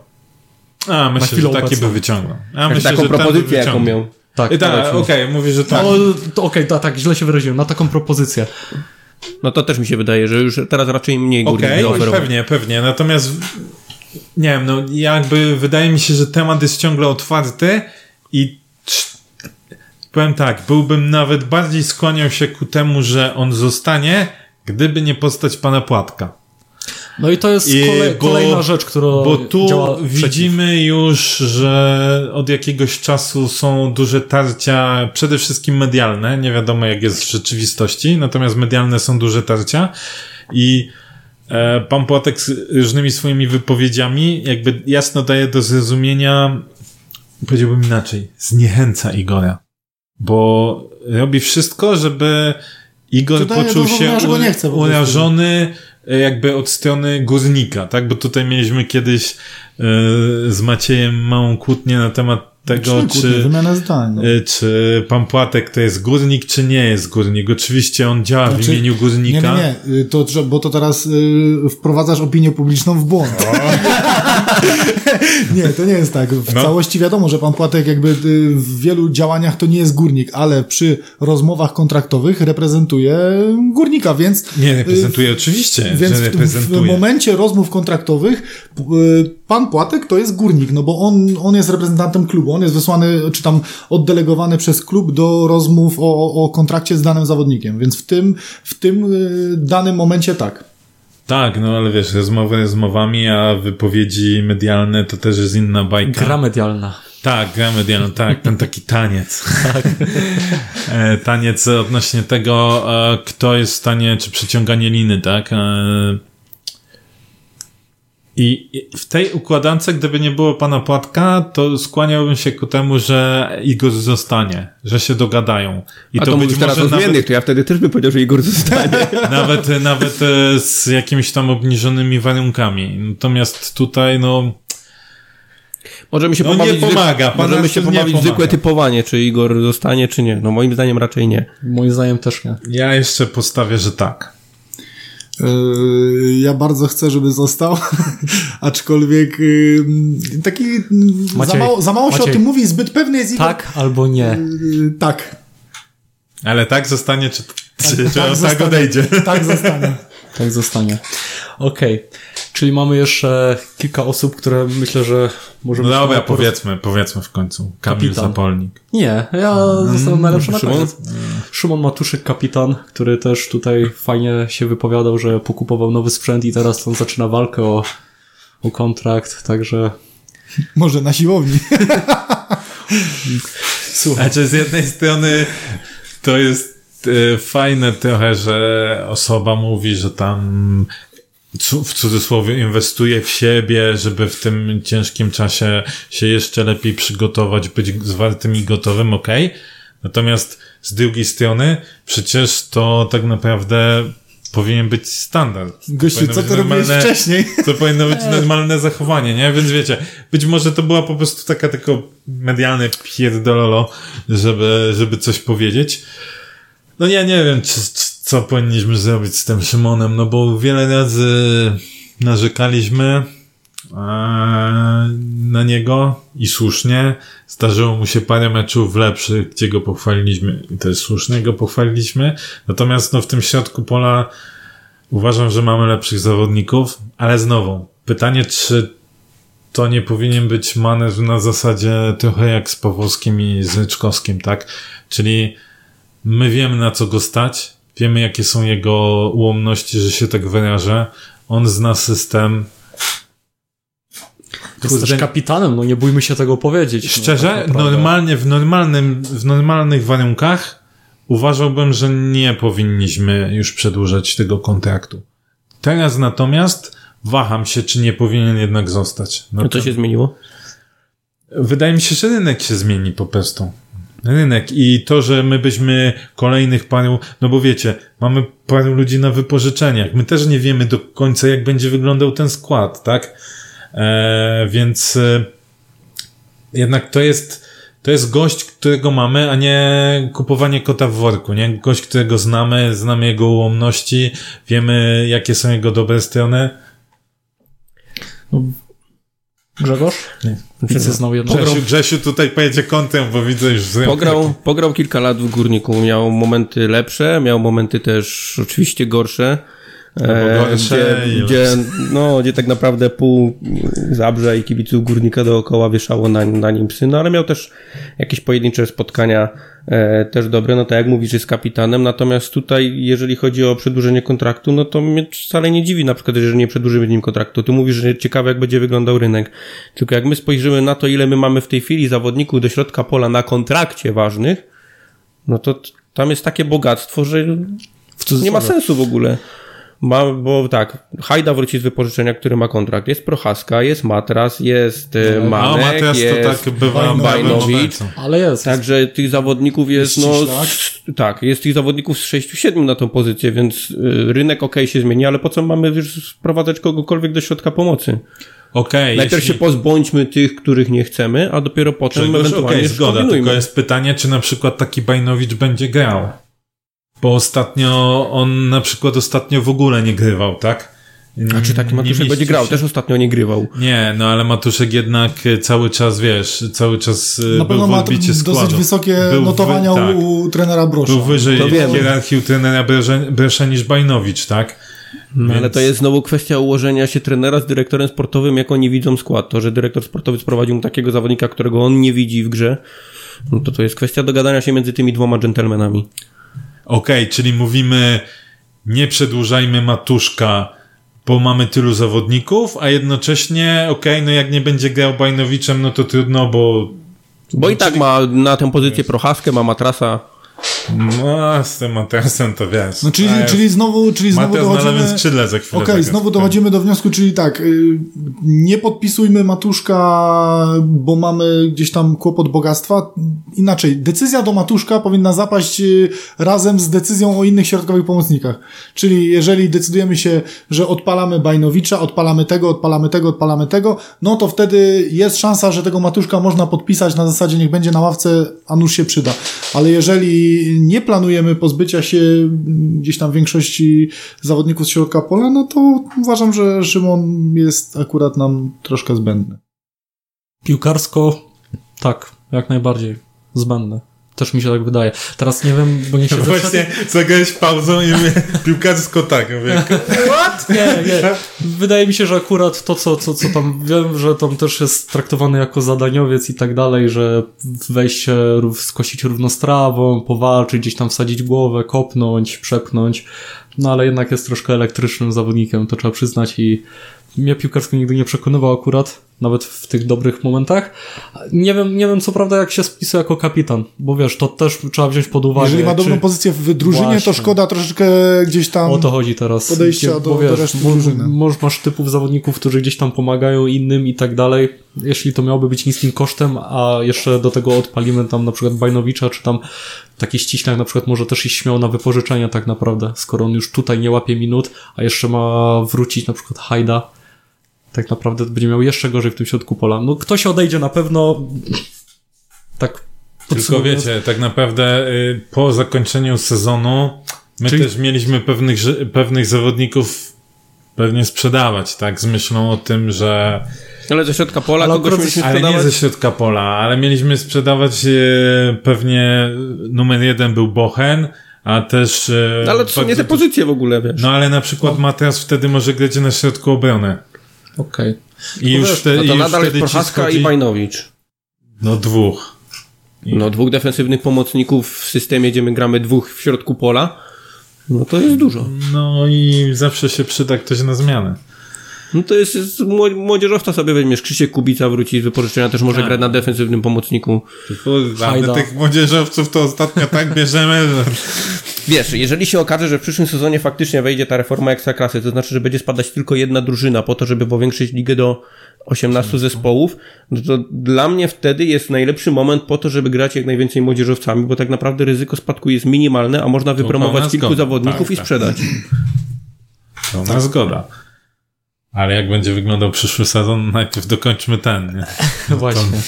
A, myślę, że taki by wyciągnął. A Taką myślę, by propozycję, jaką miał. Tak, tak, tak. okej, mówię, że tak. No, to okej, tak, tak, źle się wyraziłem. Na taką propozycję. No to też mi się wydaje, że już teraz raczej mniej górnik Okej, zaoferował. pewnie, pewnie. Natomiast nie wiem, no jakby wydaje mi się, że temat jest ciągle otwarty i powiem tak, byłbym nawet bardziej skłaniał się ku temu, że on zostanie, gdyby nie postać pana Płatka. No i to jest I kolej, bo- kolejna rzecz, która Bo tu działa przeciw. widzimy już, że od jakiegoś czasu są duże tarcia, przede wszystkim medialne, nie wiadomo jak jest w rzeczywistości, natomiast medialne są duże tarcia i e, pan Płatek z różnymi swoimi wypowiedziami jakby jasno daje do zrozumienia, powiedziałbym inaczej, zniechęca Igora, bo robi wszystko, żeby Igor poczuł się urażony jakby od strony górnika, tak? Bo tutaj mieliśmy kiedyś e, z Maciejem małą kłótnię na temat tego, czy, Wymiana zdań. No. e, czy pan Płatek to jest górnik, czy nie jest górnik. Oczywiście on działa w Znaczy, imieniu Nie, górnika. nie, nie, y, to, że- bo to teraz y, wprowadzasz opinię publiczną w błąd. nie, to nie jest tak. W No. całości wiadomo, że pan Płatek jakby y, w wielu działaniach to nie jest górnik, ale przy rozmowach kontraktowych reprezentuje górnika, więc... Nie reprezentuje oczywiście, y, Więc w, w momencie rozmów kontraktowych y, pan Płatek to jest górnik, no bo on, on jest reprezentantem klubu, on jest wysłany, czy tam oddelegowany przez klub do rozmów o, o kontrakcie z danym zawodnikiem, więc w tym, w tym y, danym momencie tak. Tak, no ale wiesz, rozmowy rozmowami, a wypowiedzi medialne to też jest inna bajka. Gra medialna. Tak, gra medialna, tak, ten taki taniec. E, taniec odnośnie tego, e, kto jest w stanie, czy przyciąganie liny, tak? I w tej układance, gdyby nie było pana Płatka, to skłaniałbym się ku temu, że Igor zostanie, że się dogadają. I A to, mówisz teraz o zmiennych, to ja wtedy też bym powiedział, że Igor zostanie. nawet, nawet e, z jakimiś tam obniżonymi warunkami. Natomiast tutaj, no, Możemy się No nie pobawić, w- pomaga, pan możemy się nie pobawić w zwykłe pomaga. typowanie, czy Igor zostanie, czy nie. No moim zdaniem raczej nie. Moim zdaniem też nie. ja jeszcze postawię, że tak. Yy, Ja bardzo chcę, żeby został, aczkolwiek yy, taki yy, za Maciej, mało, za mało się Maciej. o tym mówi, zbyt pewny jest. Tak albo nie. Yy, Tak, Ale tak zostanie, czy, czy, czy tak on tak zostanie. odejdzie? tak zostanie. Tak zostanie. Okej. Czyli mamy jeszcze kilka osób, które myślę, że możemy... No dobra, powiedzmy, powiedzmy w końcu. Kamil Kapitan. Zapolnik. Nie, ja zostałem najlepszy na Szymon? koniec. Szymon Matuszyk, kapitan, który też tutaj fajnie się wypowiadał, że pokupował nowy sprzęt i teraz on zaczyna walkę o, o kontrakt, także Może na siłowni. słuchaj. Znaczy z jednej strony to jest e, fajne trochę, że osoba mówi, że tam w cudzysłowie inwestuje w siebie, żeby w tym ciężkim czasie się jeszcze lepiej przygotować, być zwartym i gotowym, okej. Natomiast z drugiej strony przecież to tak naprawdę powinien być standard. Gościu, co ty robiłeś normalne- wcześniej? to powinno być normalne zachowanie, nie? Więc wiecie, być może to była po prostu taka tylko medialne pierdololo, żeby, żeby coś powiedzieć. No ja nie wiem, czy, czy, co powinniśmy zrobić z tym Szymonem, no bo wiele razy narzekaliśmy e, na niego i słusznie. Zdarzyło mu się parę meczów lepszych, gdzie go pochwaliliśmy i też słusznie go pochwaliliśmy. Natomiast no, w tym środku pola Uważam, że mamy lepszych zawodników, ale znowu, pytanie, czy to nie powinien być manewr na zasadzie trochę jak z Pawłowskim i z Ryczkowskim, tak? Czyli my wiemy na co go stać, wiemy jakie są jego ułomności, że się tak wyrażę. On zna system. Jest też kapitanem, no nie bójmy się tego powiedzieć. no, Szczerze, tak naprawdę. normalnie, w normalnym, w normalnych warunkach uważałbym, że nie powinniśmy już przedłużać tego kontraktu. Teraz natomiast waham się, czy nie powinien jednak zostać. No No to- się zmieniło? Wydaje mi się, że rynek się zmieni po prostu. Rynek i to, że my byśmy kolejnych paru, no bo wiecie, mamy paru ludzi na wypożyczeniach. My też nie wiemy do końca, jak będzie wyglądał ten skład, tak? E, więc e, jednak to jest to jest gość, którego mamy, a nie kupowanie kota w worku, nie? Gość, którego znamy, znamy jego ułomności, wiemy, jakie są jego dobre strony. Grzegorz? Nie. Widzę znał jedno. Grzesiu, Grzesiu tutaj pojedzie kątem, bo widzę już z Pograł, pograł kilka lat w Górniku. Miał momenty lepsze, miał momenty też oczywiście gorsze. E, gorsze gdzie, gdzie, no, gdzie tak naprawdę pół Zabrze i kibiców Górnika dookoła wieszało na, na nim psy, no ale miał też jakieś pojedyncze spotkania e, też dobre, no tak jak mówisz, jest kapitanem, natomiast tutaj, jeżeli chodzi o przedłużenie kontraktu, no to mnie wcale nie dziwi, na przykład, jeżeli nie przedłużymy nim kontraktu. Ty mówisz, że ciekawe, jak będzie wyglądał rynek. Tylko jak my spojrzymy na to, ile my mamy w tej chwili zawodników do środka pola na kontrakcie ważnych, no to tam jest takie bogactwo, że nie ma sensu w ogóle. Ma, bo tak, Hajda wróci z wypożyczenia, który ma kontrakt. Jest Prochaska, jest Matras, jest e, A Manek, Matras jest to tak bywa Bajnowicz. Ale jest. Także tych zawodników jest, Jest no, s- tak, jest tych zawodników z 6-7 na tą pozycję, więc y, rynek ok się zmieni, ale po co mamy wiesz, sprowadzać kogokolwiek do środka pomocy? Okej, Najpierw jeśli... się pozbądźmy tych, których nie chcemy, a dopiero potem Czegoś, ewentualnie okej, okay, zgoda, tylko jest pytanie, czy na przykład taki Bajnowicz będzie grał. Bo ostatnio, on na przykład ostatnio w ogóle nie grywał, tak? A czy taki Matuszek będzie grał? się- Też ostatnio nie grywał. Nie, no ale Matuszek jednak e, cały czas, wiesz, cały czas e, Na był pewno w ma odbicie składu. dosyć wysokie Był wy- notowania tak. u, trenera Brosza. Był wyżej To w wiemy. hierarchii u trenera Bresza niż Bajnowicz, tak? No, ale Więc- to jest znowu kwestia ułożenia się trenera z dyrektorem sportowym, jak oni widzą skład. To, że dyrektor sportowy sprowadził mu takiego zawodnika, którego on nie widzi w grze, no to to jest kwestia dogadania się między tymi dwoma dżentelmenami. Okej, czyli mówimy nie przedłużajmy Matuszka, bo mamy tylu zawodników, a jednocześnie, okej, no jak nie będzie grał Bajnowiczem, no to trudno, bo Bo i tak ma na tę pozycję Prochaskę, ma Matrasa. No, z tym Materasem to wiesz. No czyli, a czyli znowu, czyli znowu Matias na dochodzimy... lewym skrzydle za chwilę. Okej, zagra. znowu dochodzimy do wniosku, czyli tak, y, nie podpisujmy Matuszka, bo mamy gdzieś tam kłopot bogactwa. Inaczej, decyzja do Matuszka powinna zapaść y, razem z decyzją o innych środkowych pomocnikach. Czyli jeżeli decydujemy się, że odpalamy Bajnowicza, odpalamy tego, odpalamy tego, odpalamy tego, no to wtedy jest szansa, że tego Matuszka można podpisać na zasadzie niech będzie na ławce, a nuż się przyda. Ale jeżeli nie planujemy pozbycia się mm, gdzieś tam większości zawodników z środka pola, no to uważam, że Szymon jest akurat nam troszkę zbędny. Piłkarsko, tak, jak najbardziej. Zbędne. Też mi się tak wydaje. Teraz nie wiem, bo nie się Właśnie zagrałeś pauzą i mówię, piłkarsko tak, mówię, What? Nie, nie. Wydaje mi się, że akurat to, co, co, co tam wiem, że tam też jest traktowany jako zadaniowiec i tak dalej, że wejść się, skosić równostrawą, powalczyć, gdzieś tam wsadzić głowę, kopnąć, przepchnąć. No ale jednak jest troszkę elektrycznym zawodnikiem, to trzeba przyznać i mnie piłkarsko nigdy nie przekonywał akurat, nawet w tych dobrych momentach. Nie wiem, nie wiem co prawda jak się spisuje jako kapitan, bo wiesz, to też trzeba wziąć pod uwagę. Jeżeli ma dobrą czy- pozycję w drużynie, Właśnie. to szkoda troszeczkę gdzieś tam... o to chodzi teraz. podejścia Gdzie- do- bo do reszty drużyny. Może masz typów zawodników, którzy gdzieś tam pomagają innym i tak dalej. Jeśli to miałoby być niskim kosztem, a jeszcze do tego odpalimy tam na przykład Bajnowicza, czy tam taki ściślak na przykład może też iść śmiało na wypożyczenie tak naprawdę, skoro on już tutaj nie łapie minut, a jeszcze ma wrócić na przykład Hajda. Tak naprawdę będzie miał jeszcze gorzej w tym środku pola. No ktoś odejdzie na pewno. Tak. Tylko wiecie, tak naprawdę y, po zakończeniu sezonu my Czyli- też mieliśmy pewnych, pewnych zawodników pewnie sprzedawać, tak? Z myślą o tym, że Ale ze środka pola Ale kogoś mieliśmy ale nie sprzedawać. ze środka pola, ale mieliśmy sprzedawać e, pewnie numer jeden był Bochen, a też... E, No, Ale to są nie te pozycje w ogóle, wiesz. No ale na przykład Matias wtedy może grać na środku obrony. Okej. I No już, wiesz, wtedy, No i to już nadal jest Prochaska schodzi... i Bajnowicz. No dwóch. No dwóch defensywnych pomocników w systemie, gdzie my gramy dwóch w środku pola, no to jest dużo. No i zawsze się przyda ktoś na zmianę. No to jest, jest mło- młodzieżowca sobie weźmiesz. Krzysiek Kubica wróci z wypożyczenia, też może Tak. grać na defensywnym pomocniku. Ale tych młodzieżowców to ostatnio tak bierzemy. Wiesz, jeżeli się okaże, że w przyszłym sezonie faktycznie wejdzie ta reforma ekstraklasy, to znaczy, że będzie spadać tylko jedna drużyna po to, żeby powiększyć ligę do 18 zespołów, no to dla mnie wtedy jest najlepszy moment po to, żeby grać jak najwięcej młodzieżowcami, bo tak naprawdę ryzyko spadku jest minimalne, a można wypromować kilku zgoda. zawodników Tak, i tak. sprzedać. Pełna zgoda. Ale jak będzie wyglądał przyszły sezon, najpierw dokończmy ten, nie? Właśnie.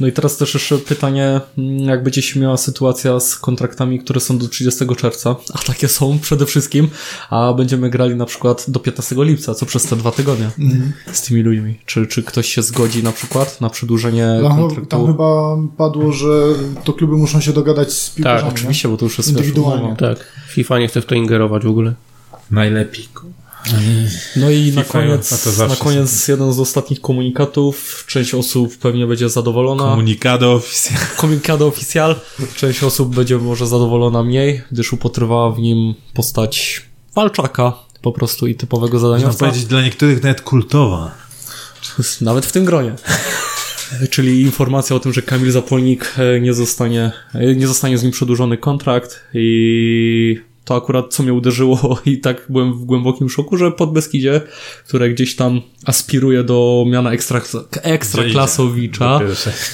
No i teraz też jeszcze pytanie, mm, jak będzie się miała sytuacja z kontraktami, które są do 30 czerwca, a takie są przede wszystkim, a będziemy grali na przykład do 15 lipca, co przez te dwa tygodnie z tymi ludźmi. Czy, czy ktoś się zgodzi na przykład na przedłużenie Tam, kontraktu? tam chyba padło, że to kluby muszą się dogadać z piłkarzami. Tak, nie? Oczywiście, bo to już jest Indywidualnie. wiesz, Tak. FIFA nie chce w to ingerować w ogóle. Najlepiej. No i na koniec, na koniec jeden z ostatnich komunikatów. Część osób pewnie będzie zadowolona. Komunikado oficjalne. Komunikado oficjal. Część osób będzie może zadowolona mniej, gdyż upotrywała w nim postać walczaka po prostu i typowego Można zadaniowca. powiedzieć dla niektórych nawet kultowa. Nawet w tym gronie. Czyli informacja o tym, że Kamil Zapolnik e, nie zostanie, e, nie zostanie z nim przedłużony kontrakt i to akurat co mnie uderzyło i tak byłem w głębokim szoku, że pod Beskidzie, które gdzieś tam aspiruje do miana ekstra, ekstra klasowicza,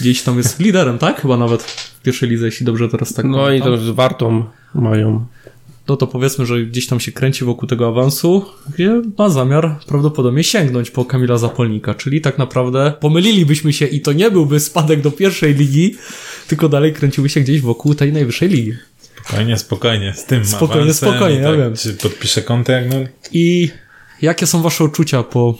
gdzieś tam jest liderem, tak? Chyba nawet w pierwszej lidze, jeśli dobrze teraz tak No i pamiętam. to z Wartą mają. No to powiedzmy, że gdzieś tam się kręci wokół tego awansu, gdzie ma zamiar prawdopodobnie sięgnąć po Kamila Zapolnika, czyli tak naprawdę pomylilibyśmy się i to nie byłby spadek do pierwszej ligi, tylko dalej kręciły się gdzieś wokół tej najwyższej ligi. Spokojnie, spokojnie. Z tym Spokojnie, awansem spokojnie, i ja tak, wiem. Czy podpiszę kontrakt? No, I jakie są wasze odczucia po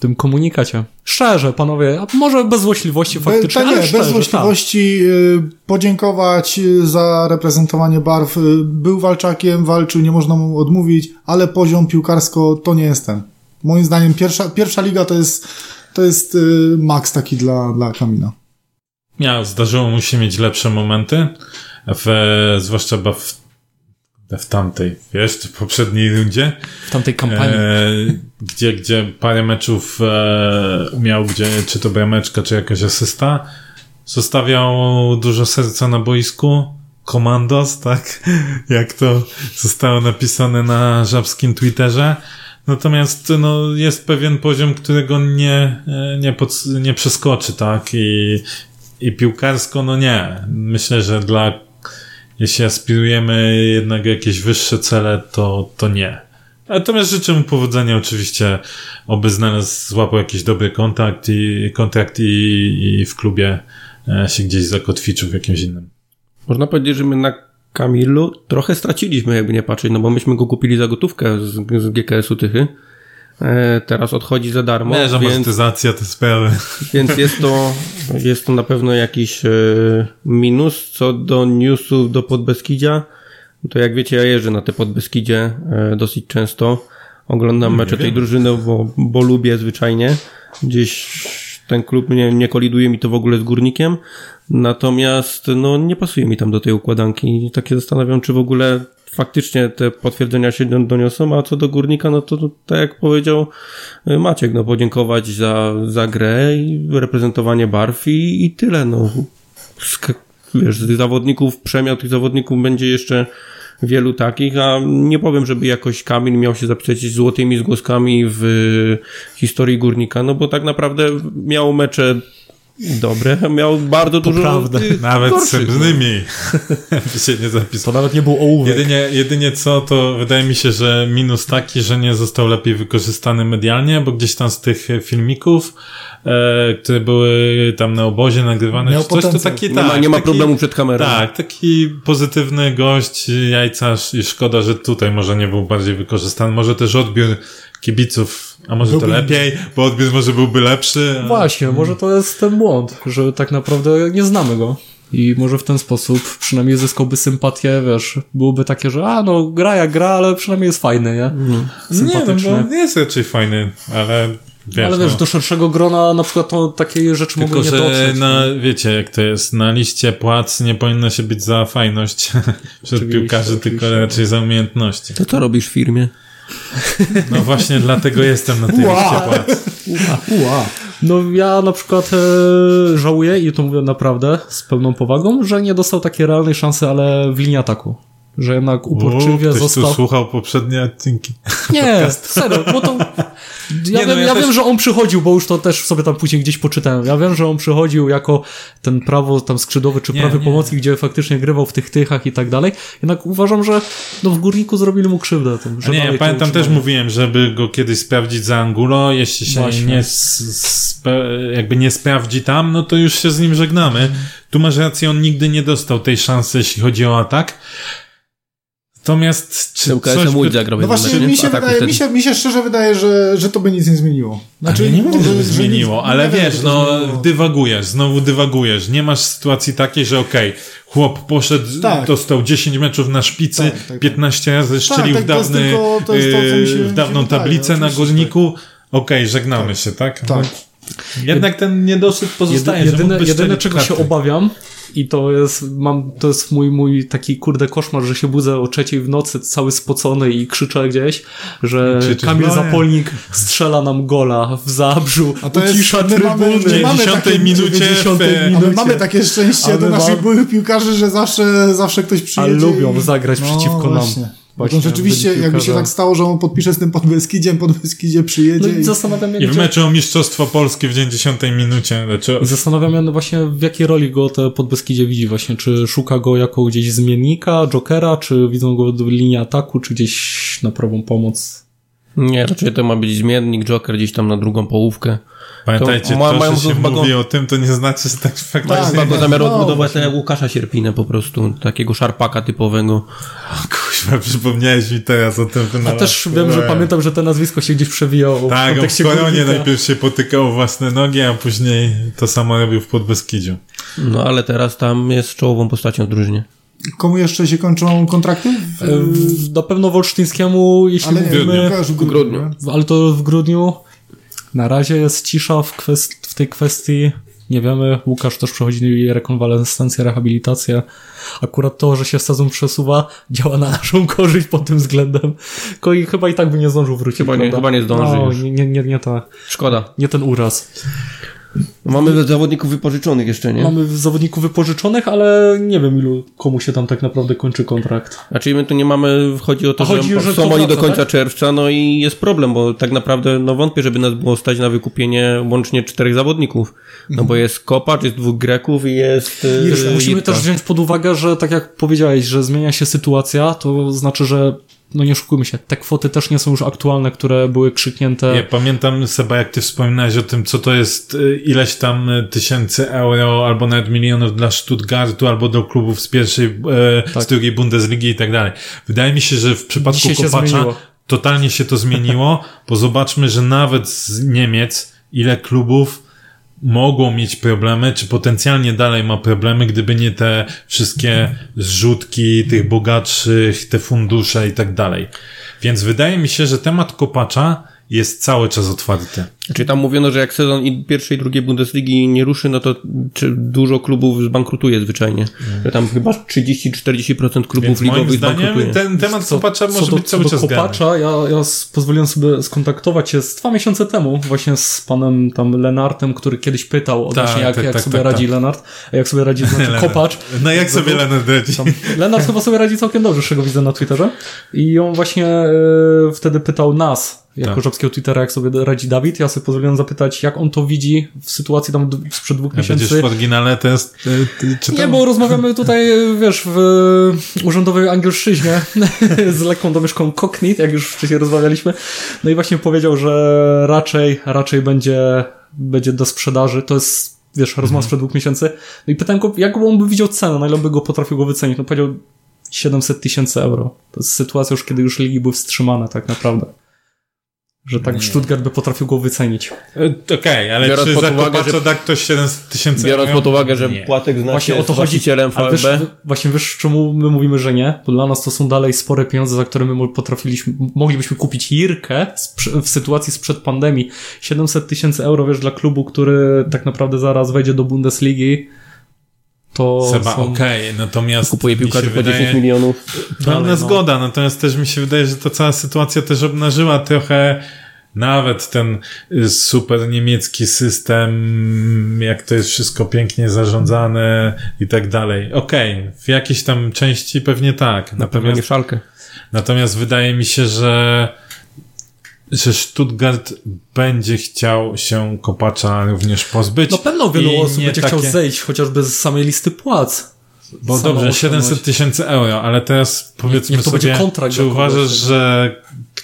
tym komunikacie? Szczerze, panowie, a może bez złośliwości Be, faktycznie, ta nie, ale szczerze, bez złośliwości y, podziękować y, za reprezentowanie barw. Y, Był walczakiem, walczył, nie można mu odmówić, ale poziom piłkarsko to nie jest ten. Moim zdaniem pierwsza, pierwsza liga to jest, to jest maks taki dla, dla Kamila. Miał, zdarzyło mu się mieć lepsze momenty, w, zwłaszcza w, w tamtej, wiesz, w poprzedniej rundzie, w tamtej kampanii. e, gdzie, gdzie parę meczów e, miał, gdzie czy to brameczka, czy jakaś asysta, zostawiał dużo serca na boisku, komandos, tak, jak to zostało napisane na żabskim Twitterze, Natomiast no, jest pewien poziom, którego nie, e, nie, pod, nie przeskoczy, tak? I, I piłkarsko, no nie. Myślę, że dla, jeśli aspirujemy jednak jakieś wyższe cele, to, to nie. Natomiast życzę mu powodzenia oczywiście, oby znalazł, złapał jakiś dobry kontakt i, kontrakt i, i w klubie e, się gdzieś zakotwiczył w jakimś innym. Można powiedzieć, że my na Kamilu trochę straciliśmy, jakby nie patrzeć, no bo myśmy go kupili za gotówkę z, z GKS-u Tychy. E, teraz odchodzi za darmo, więc, amortyzacja, te sprawy. więc jest, to, jest to na pewno jakiś e, minus. Co do newsów do Podbeskidzia, to jak wiecie, ja jeżdżę na te Podbeskidzie e, dosyć często. Oglądam mecze tej drużyny, bo, bo lubię zwyczajnie. Gdzieś ten klub nie, nie koliduje mi to w ogóle z górnikiem. Natomiast no, nie pasuje mi tam do tej układanki. I tak się zastanawiam, czy w ogóle faktycznie te potwierdzenia się do- doniosą, a co do górnika, no to, tak jak powiedział y, Maciek, no podziękować za, za grę i reprezentowanie barw i, i tyle, no. Wiesz, zawodników, przemiał tych zawodników będzie jeszcze wielu takich, a nie powiem, żeby jakoś Kamil miał się zapisać złotymi zgłoskami w historii górnika, no bo tak naprawdę miał mecze dobre, miał bardzo dużo Poprawne. tych Nawet srebrnymi by się nie zapisał. To nawet nie był ołówek. Jedynie, jedynie co, to wydaje mi się, że minus taki, że nie został lepiej wykorzystany medialnie, bo gdzieś tam z tych filmików, e, które były tam na obozie nagrywane, Miał czy coś, to taki, Nie, tak, ma, nie ma taki, problemu przed kamerą. Tak, taki pozytywny gość, jajcarz i szkoda, że tutaj może nie był bardziej wykorzystany. Może też odbiór kibiców, a może Byłby to lepiej, bo odbiór może byłby lepszy. a- Właśnie, może to jest ten błąd, że tak naprawdę nie znamy go. I może w ten sposób przynajmniej zyskałby sympatię, wiesz, byłoby takie, że a no gra jak gra, ale przynajmniej jest fajny, nie? Nie, Sympatyczny. no, no, jest raczej fajny, ale wiesz, ale wiesz, no. do szerszego grona na przykład to takie rzeczy Tylko, mogły nie że dotrzeć. na, wiecie, jak to jest, na liście płac nie powinno się być za fajność wśród Oczywiście, piłkarzy, tylko raczej za umiejętności. To co robisz w firmie? No właśnie dlatego jestem na tej liście płac. Ua. No ja na przykład e, żałuję, i to mówię naprawdę z pełną powagą, że nie dostał takiej realnej szansy, ale w linii ataku. Że jednak uporczywie został... tu słuchał poprzednie odcinki. Nie, serio, bo to... Ja, Nie, no wiem, ja ja też- wiem, że on przychodził, bo już to też sobie tam później gdzieś poczytałem. Ja wiem, że on przychodził jako ten prawo tam skrzydłowy czy Nie, prawy nie. pomocnik, gdzie faktycznie grywał w tych tychach i tak dalej. Jednak uważam, że no w Górniku zrobili mu krzywdę. Tym, że nie, ja pamiętam też mówiłem, żeby go kiedyś sprawdzić za Angulo. Jeśli się Właśnie. nie jakby nie sprawdzi tam, no to już się z nim żegnamy. Tu masz rację, on nigdy nie dostał tej szansy, jeśli chodzi o atak. Natomiast czy Tyłka coś SMU by... No właśnie, nie? mi się, wydaje, mi, się, mi się szczerze wydaje, że, że to by nic nie zmieniło. Znaczy, nie mówię, może- że zmieniło, nic- ale nie wiem, wiesz, to no dywagujesz, znowu dywagujesz. Nie masz sytuacji takiej, że okej, chłop poszedł, Tak. dostał 10 meczów na szpicy, Tak, tak, tak. 15 razy strzelił tak, w, dawny, tylko- to to, się- mi w dawną wydaje, tablicę na oczywiście, że górniku. Okej, żegnamy się, tak? Tak. Jednak ten niedosyt pozostaje. Jedy, że jedyne, jedyne czego się obawiam i to jest, mam, to jest mój, mój taki kurde koszmar, że się budzę o trzeciej w nocy cały spocony i krzyczę gdzieś, że Krzyczysz, Kamil no. Zapolnik strzela nam gola w Zabrzu, A to jest- ucisza mamy- trybuny. mamy 90 takie- minucie 90 w, A my minucie. mamy takie szczęście A do naszych mam- byłych piłkarzy, że zawsze, zawsze ktoś A przyjedzie. lubią i... zagrać przeciwko nam. Właśnie. Bo to rzeczywiście, jakby się tak stało, że on podpisze z tym Podbeskidziem, Podbeskidzie przyjedzie No i i... zastanawiam I w meczu o Mistrzostwo Polskie w 90 minucie. Znaczy, I zastanawiam się no właśnie w jakiej roli go te Podbeskidzie widzi właśnie, czy szuka go jako gdzieś zmiennika, jokera, czy widzą go w linii ataku, czy gdzieś na prawą pomoc. Nie, raczej to ma być zmiennik, Joker gdzieś tam na drugą połówkę. Pamiętajcie, ma- to, mają że się mówi o tym, to nie znaczy, że tak faktycznie... tak, zamiar no, odbudować tak jak Łukasza Sierpinę po prostu, takiego szarpaka typowego. Kuźwa, przypomniałeś mi teraz o tym A wynalazku. też wiem, że Eee. pamiętam, że to nazwisko się gdzieś przewijało Tak, on w koronie najpierw się potykał o własne nogi, a później to samo robił w Podbeskidziu. No ale teraz tam jest czołową postacią w drużynie. Komu jeszcze się kończą kontrakty? W... E, Na pewno Wolsztyńskiemu, jeśli Ale nie, mówimy, piłkarz w grudniu. ale to w grudniu. Na razie jest cisza w, kwest- w tej kwestii. Nie wiemy. Łukasz też przechodzi rekonwalescencję, rehabilitację. Akurat to, że się sezon przesuwa, działa na naszą korzyść pod tym względem. Ko- i Chyba i tak by nie zdążył wrócić. Chyba nie- prawda? chyba nie zdąży no. Nie, nie, nie, nie, ta, Szkoda. nie ten uraz. Mamy zawodników wypożyczonych jeszcze, nie? Mamy zawodników wypożyczonych, ale nie wiem ilu, komu się tam tak naprawdę kończy kontrakt. Znaczy my tu nie mamy, chodzi o to, chodzi, że, że są oni do końca tak? czerwca, no i jest problem, bo tak naprawdę no wątpię, żeby nas było stać na wykupienie łącznie czterech zawodników. No bo jest Kopacz, jest dwóch Greków i jest Wiesz, musimy też wziąć pod uwagę, że tak jak powiedziałeś, że zmienia się sytuacja, to znaczy, że no nie oszukujmy się, te kwoty też nie są już aktualne, które były krzyknięte. Ja pamiętam, Seba, jak ty wspominałeś o tym, co to jest y, ileś tam y, tysięcy euro, albo nawet milionów dla Stuttgartu, albo do klubów z pierwszej, e, Tak. z drugiej Bundesliги i tak dalej. Wydaje mi się, że w przypadku Dzisiaj Kopacza totalnie się to zmieniło, bo zobaczmy, że nawet z Niemiec, ile klubów mogło mieć problemy, czy potencjalnie dalej ma problemy, gdyby nie te wszystkie zrzutki tych bogatszych, te fundusze i tak dalej. Więc wydaje mi się, że temat kopacza jest cały czas otwarty. Czyli tam mówiono, że jak sezon i pierwszej i drugiej Bundesligi nie ruszy, no to czy dużo klubów zbankrutuje zwyczajnie. Że tam chyba 30-40% klubów Więc moim ligowych zdaniem zbankrutuje. ten temat kopacza może co do, być cały co do czas. Kopacza, ja, ja pozwoliłem sobie skontaktować się z dwa miesiące temu właśnie z panem tam Lenartem, który kiedyś pytał odnośnie Tak, jak, tak, jak tak, sobie tak, radzi tak. Lenart, a jak sobie radzi znaczy Lenart. Kopacz. No jak sobie Leonard radzi? Tam, Lenart chyba sobie radzi całkiem dobrze, z czego widzę na Twitterze. I on właśnie e, wtedy pytał nas, jako Tak. Twittera, jak sobie radzi Dawid. Ja sobie pozwoliłem zapytać, jak on to widzi w sytuacji tam sprzed dwóch Będziesz miesięcy. w oryginale test ty, czytał? Nie, bo rozmawiamy tutaj, wiesz, w urzędowej angielszczyźnie z lekką domieszką cockney, jak już wcześniej rozmawialiśmy. No i właśnie powiedział, że raczej, raczej będzie, będzie do sprzedaży. To jest, wiesz, rozmowa sprzed dwóch miesięcy. No i pytałem go, jak on by widział cenę, na ile by go potrafił go wycenić. No powiedział 700 tysięcy euro. To jest sytuacja już, kiedy już ligi były wstrzymane tak naprawdę. Że tak Stuttgart by potrafił go wycenić. Y, Okej, ale Biorąc czy pod za uwagę, że- da ktoś 700 tysięcy Biorąc pod uwagę, że Nie. Płatek zna Właśnie się o to chodzi. właścicielem Ale wiesz, VfB. właśnie wiesz, czemu my mówimy, że nie? Bo dla nas to są dalej spore pieniądze, za które my potrafiliśmy, moglibyśmy kupić Jirkę w sytuacji sprzed pandemii. 700 tysięcy euro, wiesz, dla klubu, który tak naprawdę zaraz wejdzie do Bundesligi, to Seba, są... okej, natomiast Kupuje piłkarzy po wydaje- 10 milionów. Pełna no. zgoda, natomiast też mi się wydaje, że ta cała sytuacja też obnażyła trochę nawet ten y, super niemiecki system, jak to jest wszystko pięknie zarządzane i tak dalej. Okej, okay, w jakiejś tam części pewnie tak. Na pewno nie szalkę. Natomiast wydaje mi się, że że Stuttgart będzie chciał się kopacza również pozbyć. No pewno wielu osób będzie takie... chciał zejść, chociażby z samej listy płac. Bo dobrze, 700 tysięcy euro, ale teraz powiedzmy niech, niech sobie, kontrakt czy uważasz, że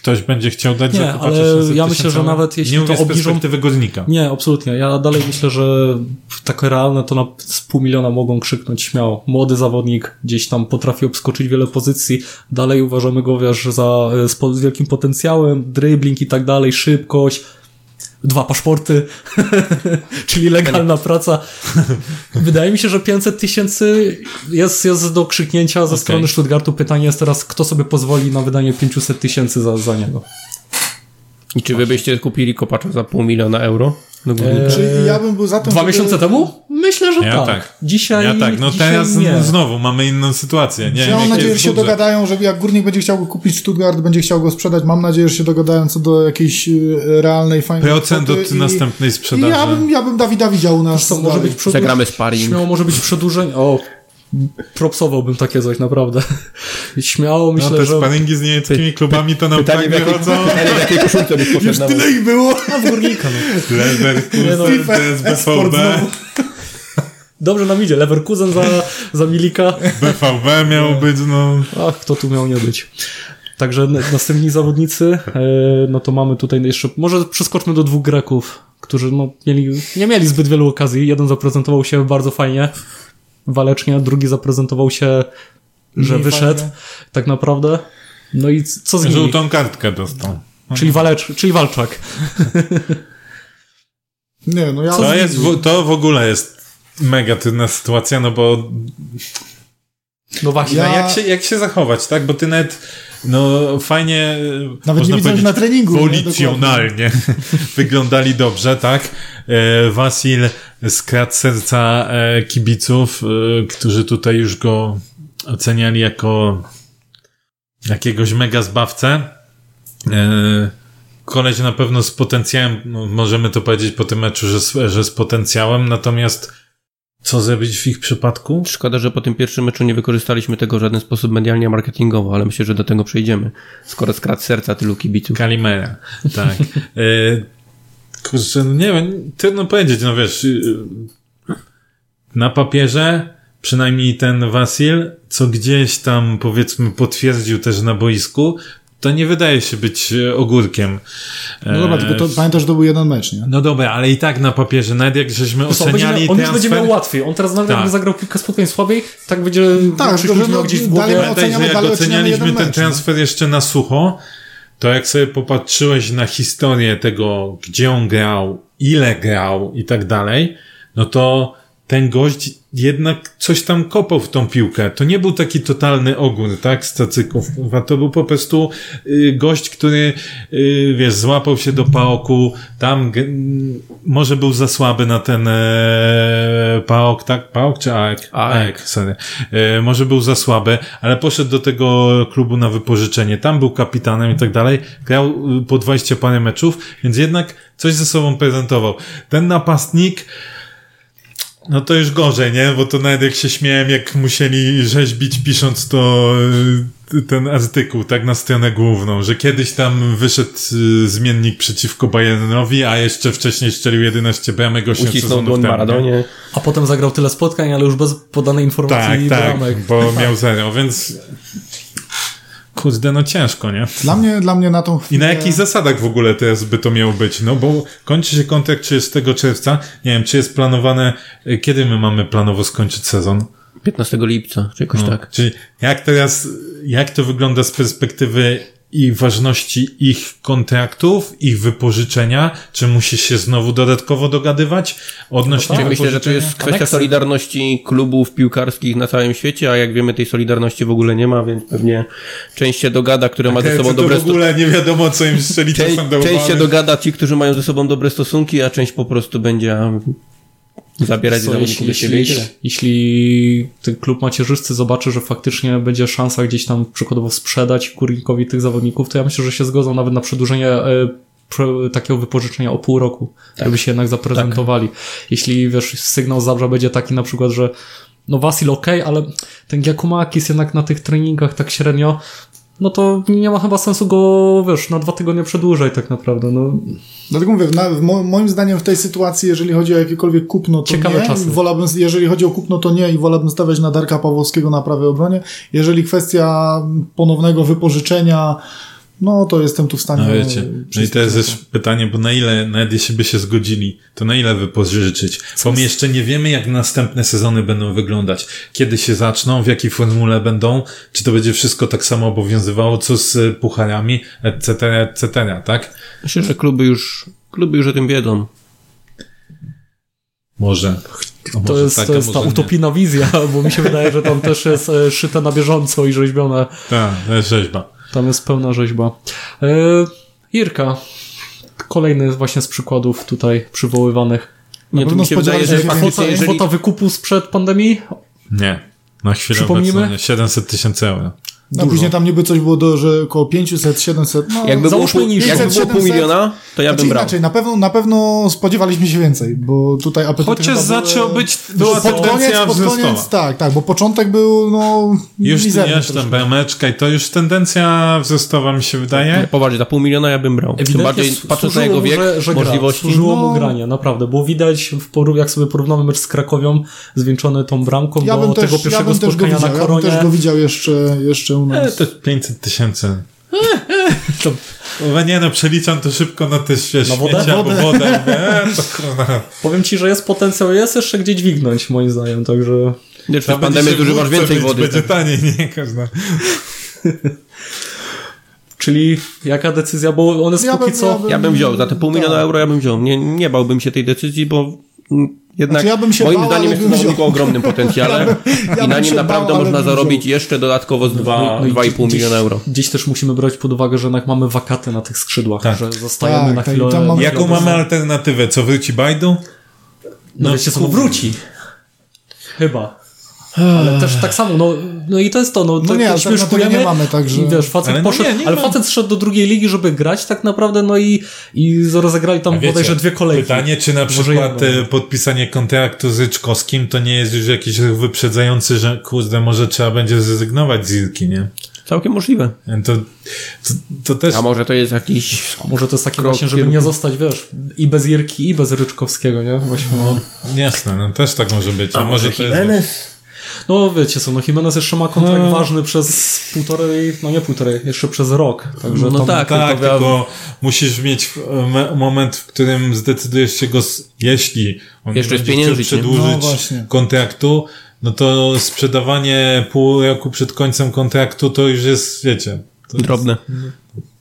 ktoś będzie chciał dać Nie, ale ja myślę, że nawet jeśli nie to obniżą... wygodnika. Nie, absolutnie. Ja dalej myślę, że takie realne to na z pół miliona mogą krzyknąć śmiało. Młody zawodnik gdzieś tam potrafi obskoczyć wiele pozycji. Dalej uważamy go, wiesz, za z wielkim potencjałem, dribbling i tak dalej, szybkość, dwa paszporty, czyli legalna praca. Wydaje mi się, że 500 tysięcy jest, jest do krzyknięcia ze okay. strony Stuttgartu. Pytanie jest teraz, kto sobie pozwoli na wydanie 500 tysięcy za, za niego. I czy wy byście kupili kopacza za pół miliona euro? Eee, czy ja bym był za tym, Dwa żeby... miesiące temu? Myślę, że ja tak. tak. Dzisiaj. Ja tak. No dzisiaj teraz nie. znowu mamy inną sytuację. Nie ja mam nadzieję, że się budżet. dogadają, że jak górnik będzie chciał go kupić, Stuttgart będzie chciał go sprzedać. Mam nadzieję, że się dogadają co do jakiejś e, realnej, fajnej Procent od i, następnej sprzedaży. Ja bym, ja bym Dawida widział u nas. To może być przedłuż... Zagramy sparring. Śmiało może być przedłużenie. O, propsowałbym takie coś, naprawdę. Śmiało myślę, no, te że... te sparingi z niemieckimi klubami to nam pytanie, tak wychodzą. Pytanie, w jakiej koszulce byś Już tyle ich było. A w górnika, no. Leverkusen, no, TSBVB. Dobrze nam idzie. Leverkusen za, za Milika. BVB miał no. być, no. Ach, kto tu miał nie być. Także następni zawodnicy, e, no to mamy tutaj jeszcze, może przeskoczmy do dwóch Greków, którzy no, mieli, nie mieli zbyt wielu okazji. Jeden zaprezentował się bardzo fajnie, walecznie, drugi zaprezentował się, że wyszedł fajnie. tak naprawdę. No i co z nimi? Żółtą kartkę dostał. Czyli, walecz, czyli walczak. Nie, no ja... To, jest, to w ogóle jest mega trudna sytuacja, no bo no właśnie. Ja... No jak, się, jak się zachować, tak? Bo ty nawet no fajnie nawet nie widzę na treningu. Policjonalnie wyglądali dobrze, tak? E, Wasil skradł serca e, kibiców, e, którzy tutaj już go oceniali jako jakiegoś mega zbawcę. E, koleś na pewno z potencjałem, no, możemy to powiedzieć po tym meczu, że, że z potencjałem, natomiast co zrobić w ich przypadku? Szkoda, że po tym pierwszym meczu nie wykorzystaliśmy tego w żaden sposób medialnie, marketingowo, ale myślę, że do tego przejdziemy. Skoro skradł serca tylu kibiców. Kalimera, tak. e, kurczę, no nie wiem, trudno powiedzieć, no wiesz, y, na papierze przynajmniej ten Wasil, co gdzieś tam powiedzmy potwierdził też na boisku, to nie wydaje się być e, ogórkiem. No dobra, tylko to, e, pamiętasz, że to był jeden mecz, nie? No dobra, ale i tak na papierze, nawet jak żeśmy oceniali on transfer... Już będzie miał łatwiej. On teraz nawet tak. jakby zagrał kilka spotkań słabiej, tak będzie tak, że no, gdzieś w głowie. Pamiętaj, że jak ocenialiśmy ten mecz, transfer no? jeszcze na sucho, to jak sobie popatrzyłeś na historię tego, gdzie on grał, ile grał i tak dalej, no to ten gość jednak coś tam kopał w tą piłkę. To nie był taki totalny ogór, tak, z cacyków. To był po prostu y, gość, który, y, wiesz, złapał się do paoku, tam może był za słaby na ten e, paok, tak? Paok czy aek? Aek, sorry. E, może był za słaby, ale poszedł do tego klubu na wypożyczenie. Tam był kapitanem i tak dalej. Grał y, po 20 parę meczów, więc jednak coś ze sobą prezentował. Ten napastnik, no to już gorzej, nie? Bo to nawet jak się śmiałem, jak musieli rzeźbić pisząc to y, ten artykuł, tak na stronę główną, że kiedyś tam wyszedł y, zmiennik przeciwko Bayernowi, a jeszcze wcześniej strzelił 11 bramek 8 Ucisnął sezonów temu. Maradonie. A potem zagrał tyle spotkań, ale już bez podanej informacji tak, tak, bramek. bo miał zero, więc Kurde, no ciężko, nie? Dla mnie, dla mnie na tą chwilę... I na jakich zasadach w ogóle teraz by to miało być? No bo kończy się kontrakt 30 czerwca. Nie wiem, czy jest planowane... Kiedy my mamy planowo skończyć sezon? 15 lipca, czy jakoś no, tak. Czyli jak teraz, jak to wygląda z perspektywy i ważności ich kontraktów, ich wypożyczenia, czy musi się znowu dodatkowo dogadywać odnośnie no tak. Myślę, że to jest kwestia solidarności klubów piłkarskich na całym świecie, a jak wiemy tej solidarności w ogóle nie ma, więc pewnie część się dogada, które ma ze sobą dobre stosunki. w ogóle nie wiadomo, co im strzeli czasem do Część się dogada ci, którzy mają ze sobą dobre stosunki, a część po prostu będzie zabierać Co, jeśli, jeśli, jeśli, jeśli ten klub macierzysty zobaczy, że faktycznie będzie szansa gdzieś tam przykładowo sprzedać Kurinkowi tych zawodników, to ja myślę, że się zgodzą nawet na przedłużenie e, takiego wypożyczenia o pół roku, żeby się jednak zaprezentowali. Jeśli, wiesz, sygnał z Zabrza będzie taki na przykład, że no Wasil ok, ale ten Giacomakis jednak na tych treningach tak średnio, no to nie ma chyba sensu go, wiesz, na dwa tygodnie przedłużaj tak naprawdę, no. Dlatego mówię, na, mo, moim zdaniem w tej sytuacji, jeżeli chodzi o jakiekolwiek kupno, to Ciekawe nie. czasy. Wolałbym, jeżeli chodzi o kupno, to nie i wolałbym stawiać na Darka Pawłowskiego na prawej obronie. Jeżeli kwestia ponownego wypożyczenia, no to jestem tu w stanie... No wiecie, no i to jest też pytanie, bo na ile, nawet jeśli by się zgodzili, to na ile wypożyczyć? Bo my jeszcze nie wiemy, jak następne sezony będą wyglądać. Kiedy się zaczną, w jakiej formule będą, czy to będzie wszystko tak samo obowiązywało, co z y, pucharami, etc., etc., tak? Myślę, że kluby już, kluby już o tym wiedzą. Może. To jest, tak, to a jest ta utopijna wizja, bo mi się wydaje, że tam też jest e, szyte na bieżąco i rzeźbione. Tak, to jest rzeźba. Tam jest pełna rzeźba. E, Irka. Kolejny właśnie z przykładów tutaj przywoływanych. Nie, to pewno mi się wydaje, że kwota, jeżeli... kwota wykupu sprzed pandemii? Nie. Na chwilę Przypomnijmy? obecną nie. 700 tysięcy euro. No Dużo. później tam niby coś było do, że około 500, 700, no Jakby było, pół, niżej. jakby było 500, pół miliona, to ja Znaczy bym brał. inaczej, na pewno, na pewno spodziewaliśmy się więcej, bo tutaj apetyty Chociaż chyba zaczął być, była pod koniec, tendencja pod koniec, tak, tak, bo początek był, no, Już jeszcze troszkę. brameczka i to już tendencja wzrostowa mi się wydaje. Nie, poważnie, za pół miliona ja bym brał. Tym Ewidentnie bardziej s- patrząc na jego mu, wiek, że, że gra. możliwości. Służyło mu No. granie, naprawdę, bo widać, w poru- jak sobie porównamy mecz z Krakowią, zwieńczony tą bramką Ja do tego też, ja pierwszego go spotkania widział, na ja bym koronie. też go widział jeszcze, jeszcze u E, nas. to jest 500 tysięcy. To- No nie no, przeliczam to szybko na te wiesz, Na wodę? śmieci albo Wodę. wodę. E, to. Powiem ci, że jest potencjał, jest jeszcze gdzie dźwignąć, moim zdaniem, także... Wiesz, w Trzeba będzie pandemii wódce więcej wody. Będzie taniej, nie? Każda. Czyli jaka decyzja, bo on jest Ja póki bym- co... ja bym- Ja bym wziął, za te pół Tak. miliona euro ja bym wziął. Nie, nie bałbym się tej decyzji, bo jednak Znaczy, ja bym się moim bał, zdaniem jest to zawodnik o ogromnym potencjale ja i na nim naprawdę bał, można zarobić wziął. jeszcze dodatkowo z No, 2,5 gdzieś- miliona euro. Gdzieś też musimy brać pod uwagę, że jednak mamy wakaty na tych skrzydłach, Tak. że zostajemy Tak, na tak, chwilę... mamy- Jaką mamy alternatywę? Co wróci Bajdu? No, wiecie co, no wróci. Chyba. Ale też tak samo, no, no i to jest to, no, No nie, nie mamy, także- I wiesz, facet Ale no poszedł, nie, nie ale facet szedł do drugiej ligi, żeby grać tak naprawdę, no i, i rozegrali tam A wiecie, bodajże dwie kolejki. Pytanie, czy na Może przykład e, podpisanie kontraktu z Ryczkowskim to nie jest już jakiś wyprzedzający, że kurde, może trzeba będzie zrezygnować z Ilki, nie? Całkiem możliwe. To, to, to też... A może to jest jakiś... A może to jest Krok właśnie, żeby nie zostać, wiesz, i bez Irki, i bez Ryczkowskiego, nie? Właśnie, no. Jasne, no też tak może być. A, może to jest... no wiecie co, no Jimenez jeszcze ma kontrakt No. ważny przez półtorej, no nie półtorej, jeszcze przez rok, także No tak. Tak, tylko tylko musisz mieć e, me- moment, w którym zdecydujesz się go, jeśli on Jeszcze nie będzie przedłużyć No kontraktu, no to sprzedawanie pół roku przed końcem kontraktu to już jest, wiecie... To Drobne.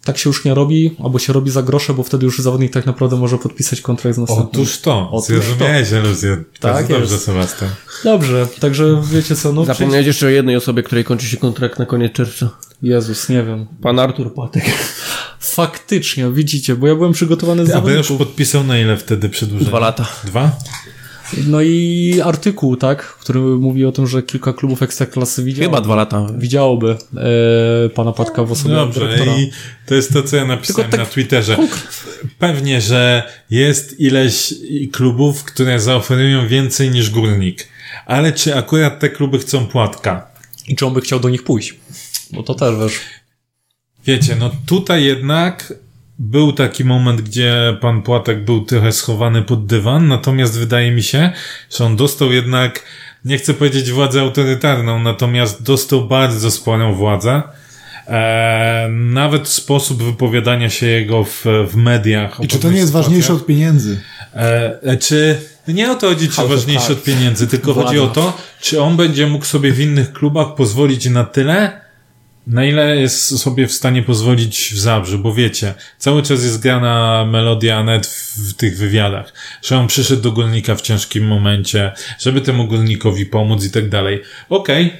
Tak się już nie robi, albo się robi za grosze, bo wtedy już zawodnik tak naprawdę może podpisać kontrakt z następnym. Otóż to, Otóż zrozumiałeś iluzję. Tak Tak dobrze. Sebastian. Dobrze, także wiecie co, no Zapomniałeś jeszcze o jednej osobie, której kończy się kontrakt na koniec czerwca. Jezus, nie wiem. Pan Artur Patek. Faktycznie, widzicie, bo ja byłem przygotowany z A już zawodników. podpisał na ile wtedy przedłużenie? Dwa lata. Dwa? No i artykuł, tak, który mówi o tym, że kilka klubów ekstraklasy widziało, Chyba dwa lata. widziałoby e, pana Patka w osobie Dobrze, dyrektora. i to jest to, co ja napisałem tak na Twitterze. Pewnie, że jest ileś klubów, które zaoferują więcej niż górnik. Ale czy akurat te kluby chcą płatka? I czy on by chciał do nich pójść? Bo to też, wiesz, Wiecie, no tutaj jednak był taki moment, gdzie pan Płatek był trochę schowany pod dywan, natomiast wydaje mi się, że on dostał jednak, nie chcę powiedzieć władzę autorytarną, natomiast dostał bardzo sporą władzę. E, nawet sposób wypowiadania się jego w, w mediach. I czy to nie jest ważniejsze od pieniędzy? E, e, czy nie o to chodzi, czy ważniejsze od pieniędzy, tylko Władza. chodzi o to, czy on będzie mógł sobie w innych klubach pozwolić na tyle, na ile jest sobie w stanie pozwolić w Zabrzu, bo wiecie, cały czas jest grana melodia net w, w tych wywiadach, że on przyszedł do górnika w ciężkim momencie, żeby temu górnikowi pomóc i tak dalej. Okej,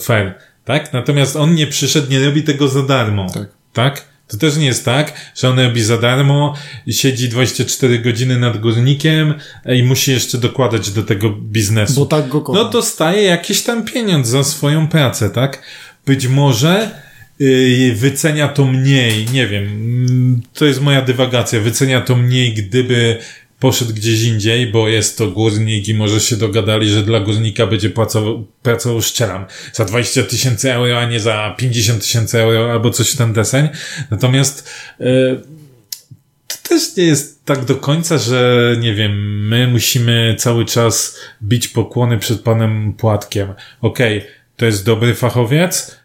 fair, tak? Natomiast on nie przyszedł, nie robi tego za darmo. Tak. Tak? To też nie jest tak, że on robi za darmo siedzi 24 godziny nad górnikiem e, i musi jeszcze dokładać do tego biznesu. Bo tak go kocha. No dostaje jakiś tam pieniądz za swoją pracę, tak? Być może yy, wycenia to mniej, nie wiem, mm, to jest moja dywagacja, wycenia to mniej, gdyby poszedł gdzieś indziej, bo jest to górnik i może się dogadali, że dla górnika będzie pracował, pracował szczeram za 20 tysięcy euro, a nie za 50 tysięcy euro albo coś w ten deseń. Natomiast yy, to też nie jest tak do końca, że nie wiem, my musimy cały czas bić pokłony przed panem Płatkiem. Okej, okay, to jest dobry fachowiec,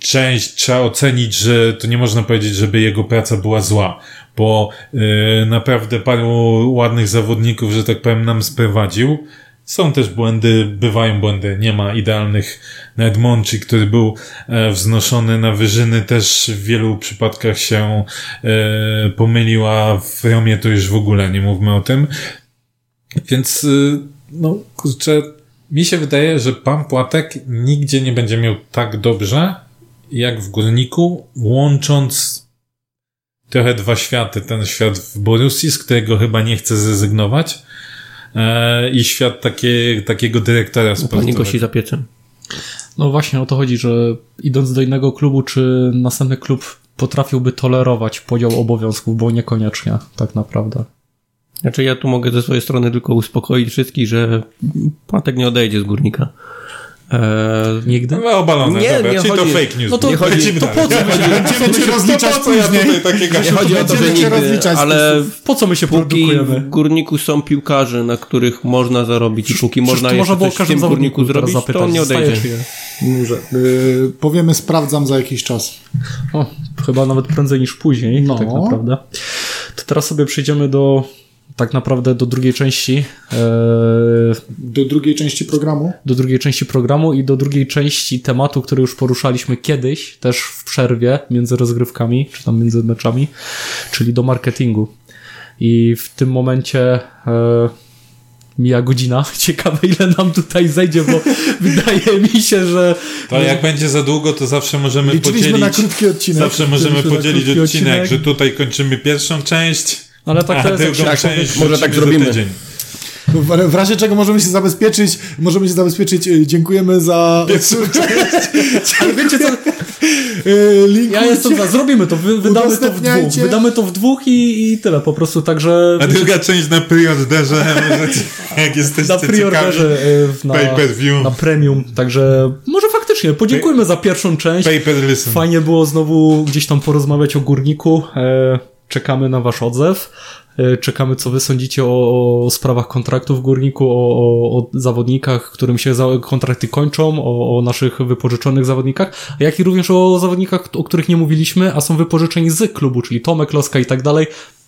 część trzeba ocenić, że to nie można powiedzieć, żeby jego praca była zła, bo yy, naprawdę paru ładnych zawodników, że tak powiem, nam sprowadził. Są też błędy, bywają błędy, nie ma idealnych. Nawet Monchi, który był e, wznoszony na wyżyny, też w wielu przypadkach się e, pomylił, a w Romie to już w ogóle nie mówmy o tym. Więc, e, no, kurczę, mi się wydaje, że pan Płatek nigdzie nie będzie miał tak dobrze, jak w Górniku, łącząc trochę dwa światy. Ten świat w Borussii, z którego chyba nie chce zrezygnować, e, i świat takie, takiego dyrektora sportowego. Pani kosi za piecem. No właśnie o to chodzi, że idąc do innego klubu, czy następny klub potrafiłby tolerować podział obowiązków, bo niekoniecznie, tak naprawdę. Znaczy ja tu mogę ze swojej strony tylko uspokoić wszystkich, że Płatek nie odejdzie z Górnika. Eee, Nigdy? No obalone, Nie, dobra, nie czyli chodzi- to fake news. No to- Nie chodzi, to po co Będziemy cię rozliczać po co ja później. Nie chodzi o to, że nigdy, ale Po co my się póki produkujemy? w Górniku są piłkarze, na których można zarobić i póki można to jeszcze coś w każdym tym Górniku zrobić, to zapytać, on nie odejdzie. Dobrze. Yy, powiemy sprawdzam za jakiś czas. O, chyba nawet prędzej niż później, No. tak naprawdę. To teraz sobie przejdziemy do tak naprawdę do drugiej części e, Do drugiej części programu. do drugiej części programu i do drugiej części tematu, który już poruszaliśmy kiedyś, też w przerwie między rozgrywkami, czy tam między meczami, czyli do marketingu. I w tym momencie e, mija godzina. Ciekawe, ile nam tutaj zejdzie, bo wydaje mi się, że To jak będzie za długo, to zawsze możemy Liczyliśmy podzielić... na krótki odcinek. Zawsze możemy Liczyliśmy podzielić odcinek, odcinek. że tutaj kończymy pierwszą część, ale tak a to jest, jak część może tak zrobimy. za tydzień. W, w razie czego możemy się zabezpieczyć, możemy się zabezpieczyć, yy, dziękujemy za Ale wiecie co, yy, link. ja jestem za, zrobimy to, wy, wydamy to w dwóch, wydamy to w dwóch i, i tyle, po prostu, także A druga część na preorderze, jak jesteście na preorderze y, na, na premium, także może faktycznie podziękujmy za pierwszą część. Pay per listen. Fajnie było znowu gdzieś tam porozmawiać o górniku. E, czekamy na wasz odzew. E, czekamy, co wy sądzicie o, o sprawach kontraktów w górniku, o, o, o zawodnikach, którym się za, kontrakty kończą, o, o naszych wypożyczonych zawodnikach, jak i również o zawodnikach, o których nie mówiliśmy, a są wypożyczeni z klubu, czyli Tomek, Loska i tak dalej.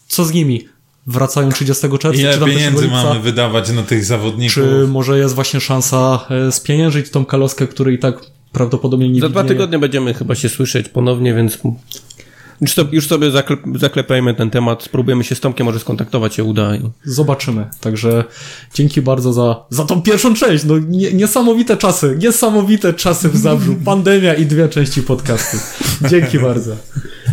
Co z nimi? Wracają 30 czerwca, czy Ile 1 pieniędzy lipca? mamy wydawać na tych zawodników? Czy może jest właśnie szansa e, spieniężyć tą kaloskę, który i tak prawdopodobnie nie Za dwa tygodnie będziemy chyba się słyszeć ponownie, więc już, to, już sobie zaklep, zaklepajmy ten temat, spróbujemy się z Tomkiem, może skontaktować się uda. I... Zobaczymy. Także dzięki bardzo za, za tą pierwszą część. No, nie, niesamowite czasy. Niesamowite czasy w Zabrzu. Pandemia i dwie części podcastu. Dzięki bardzo.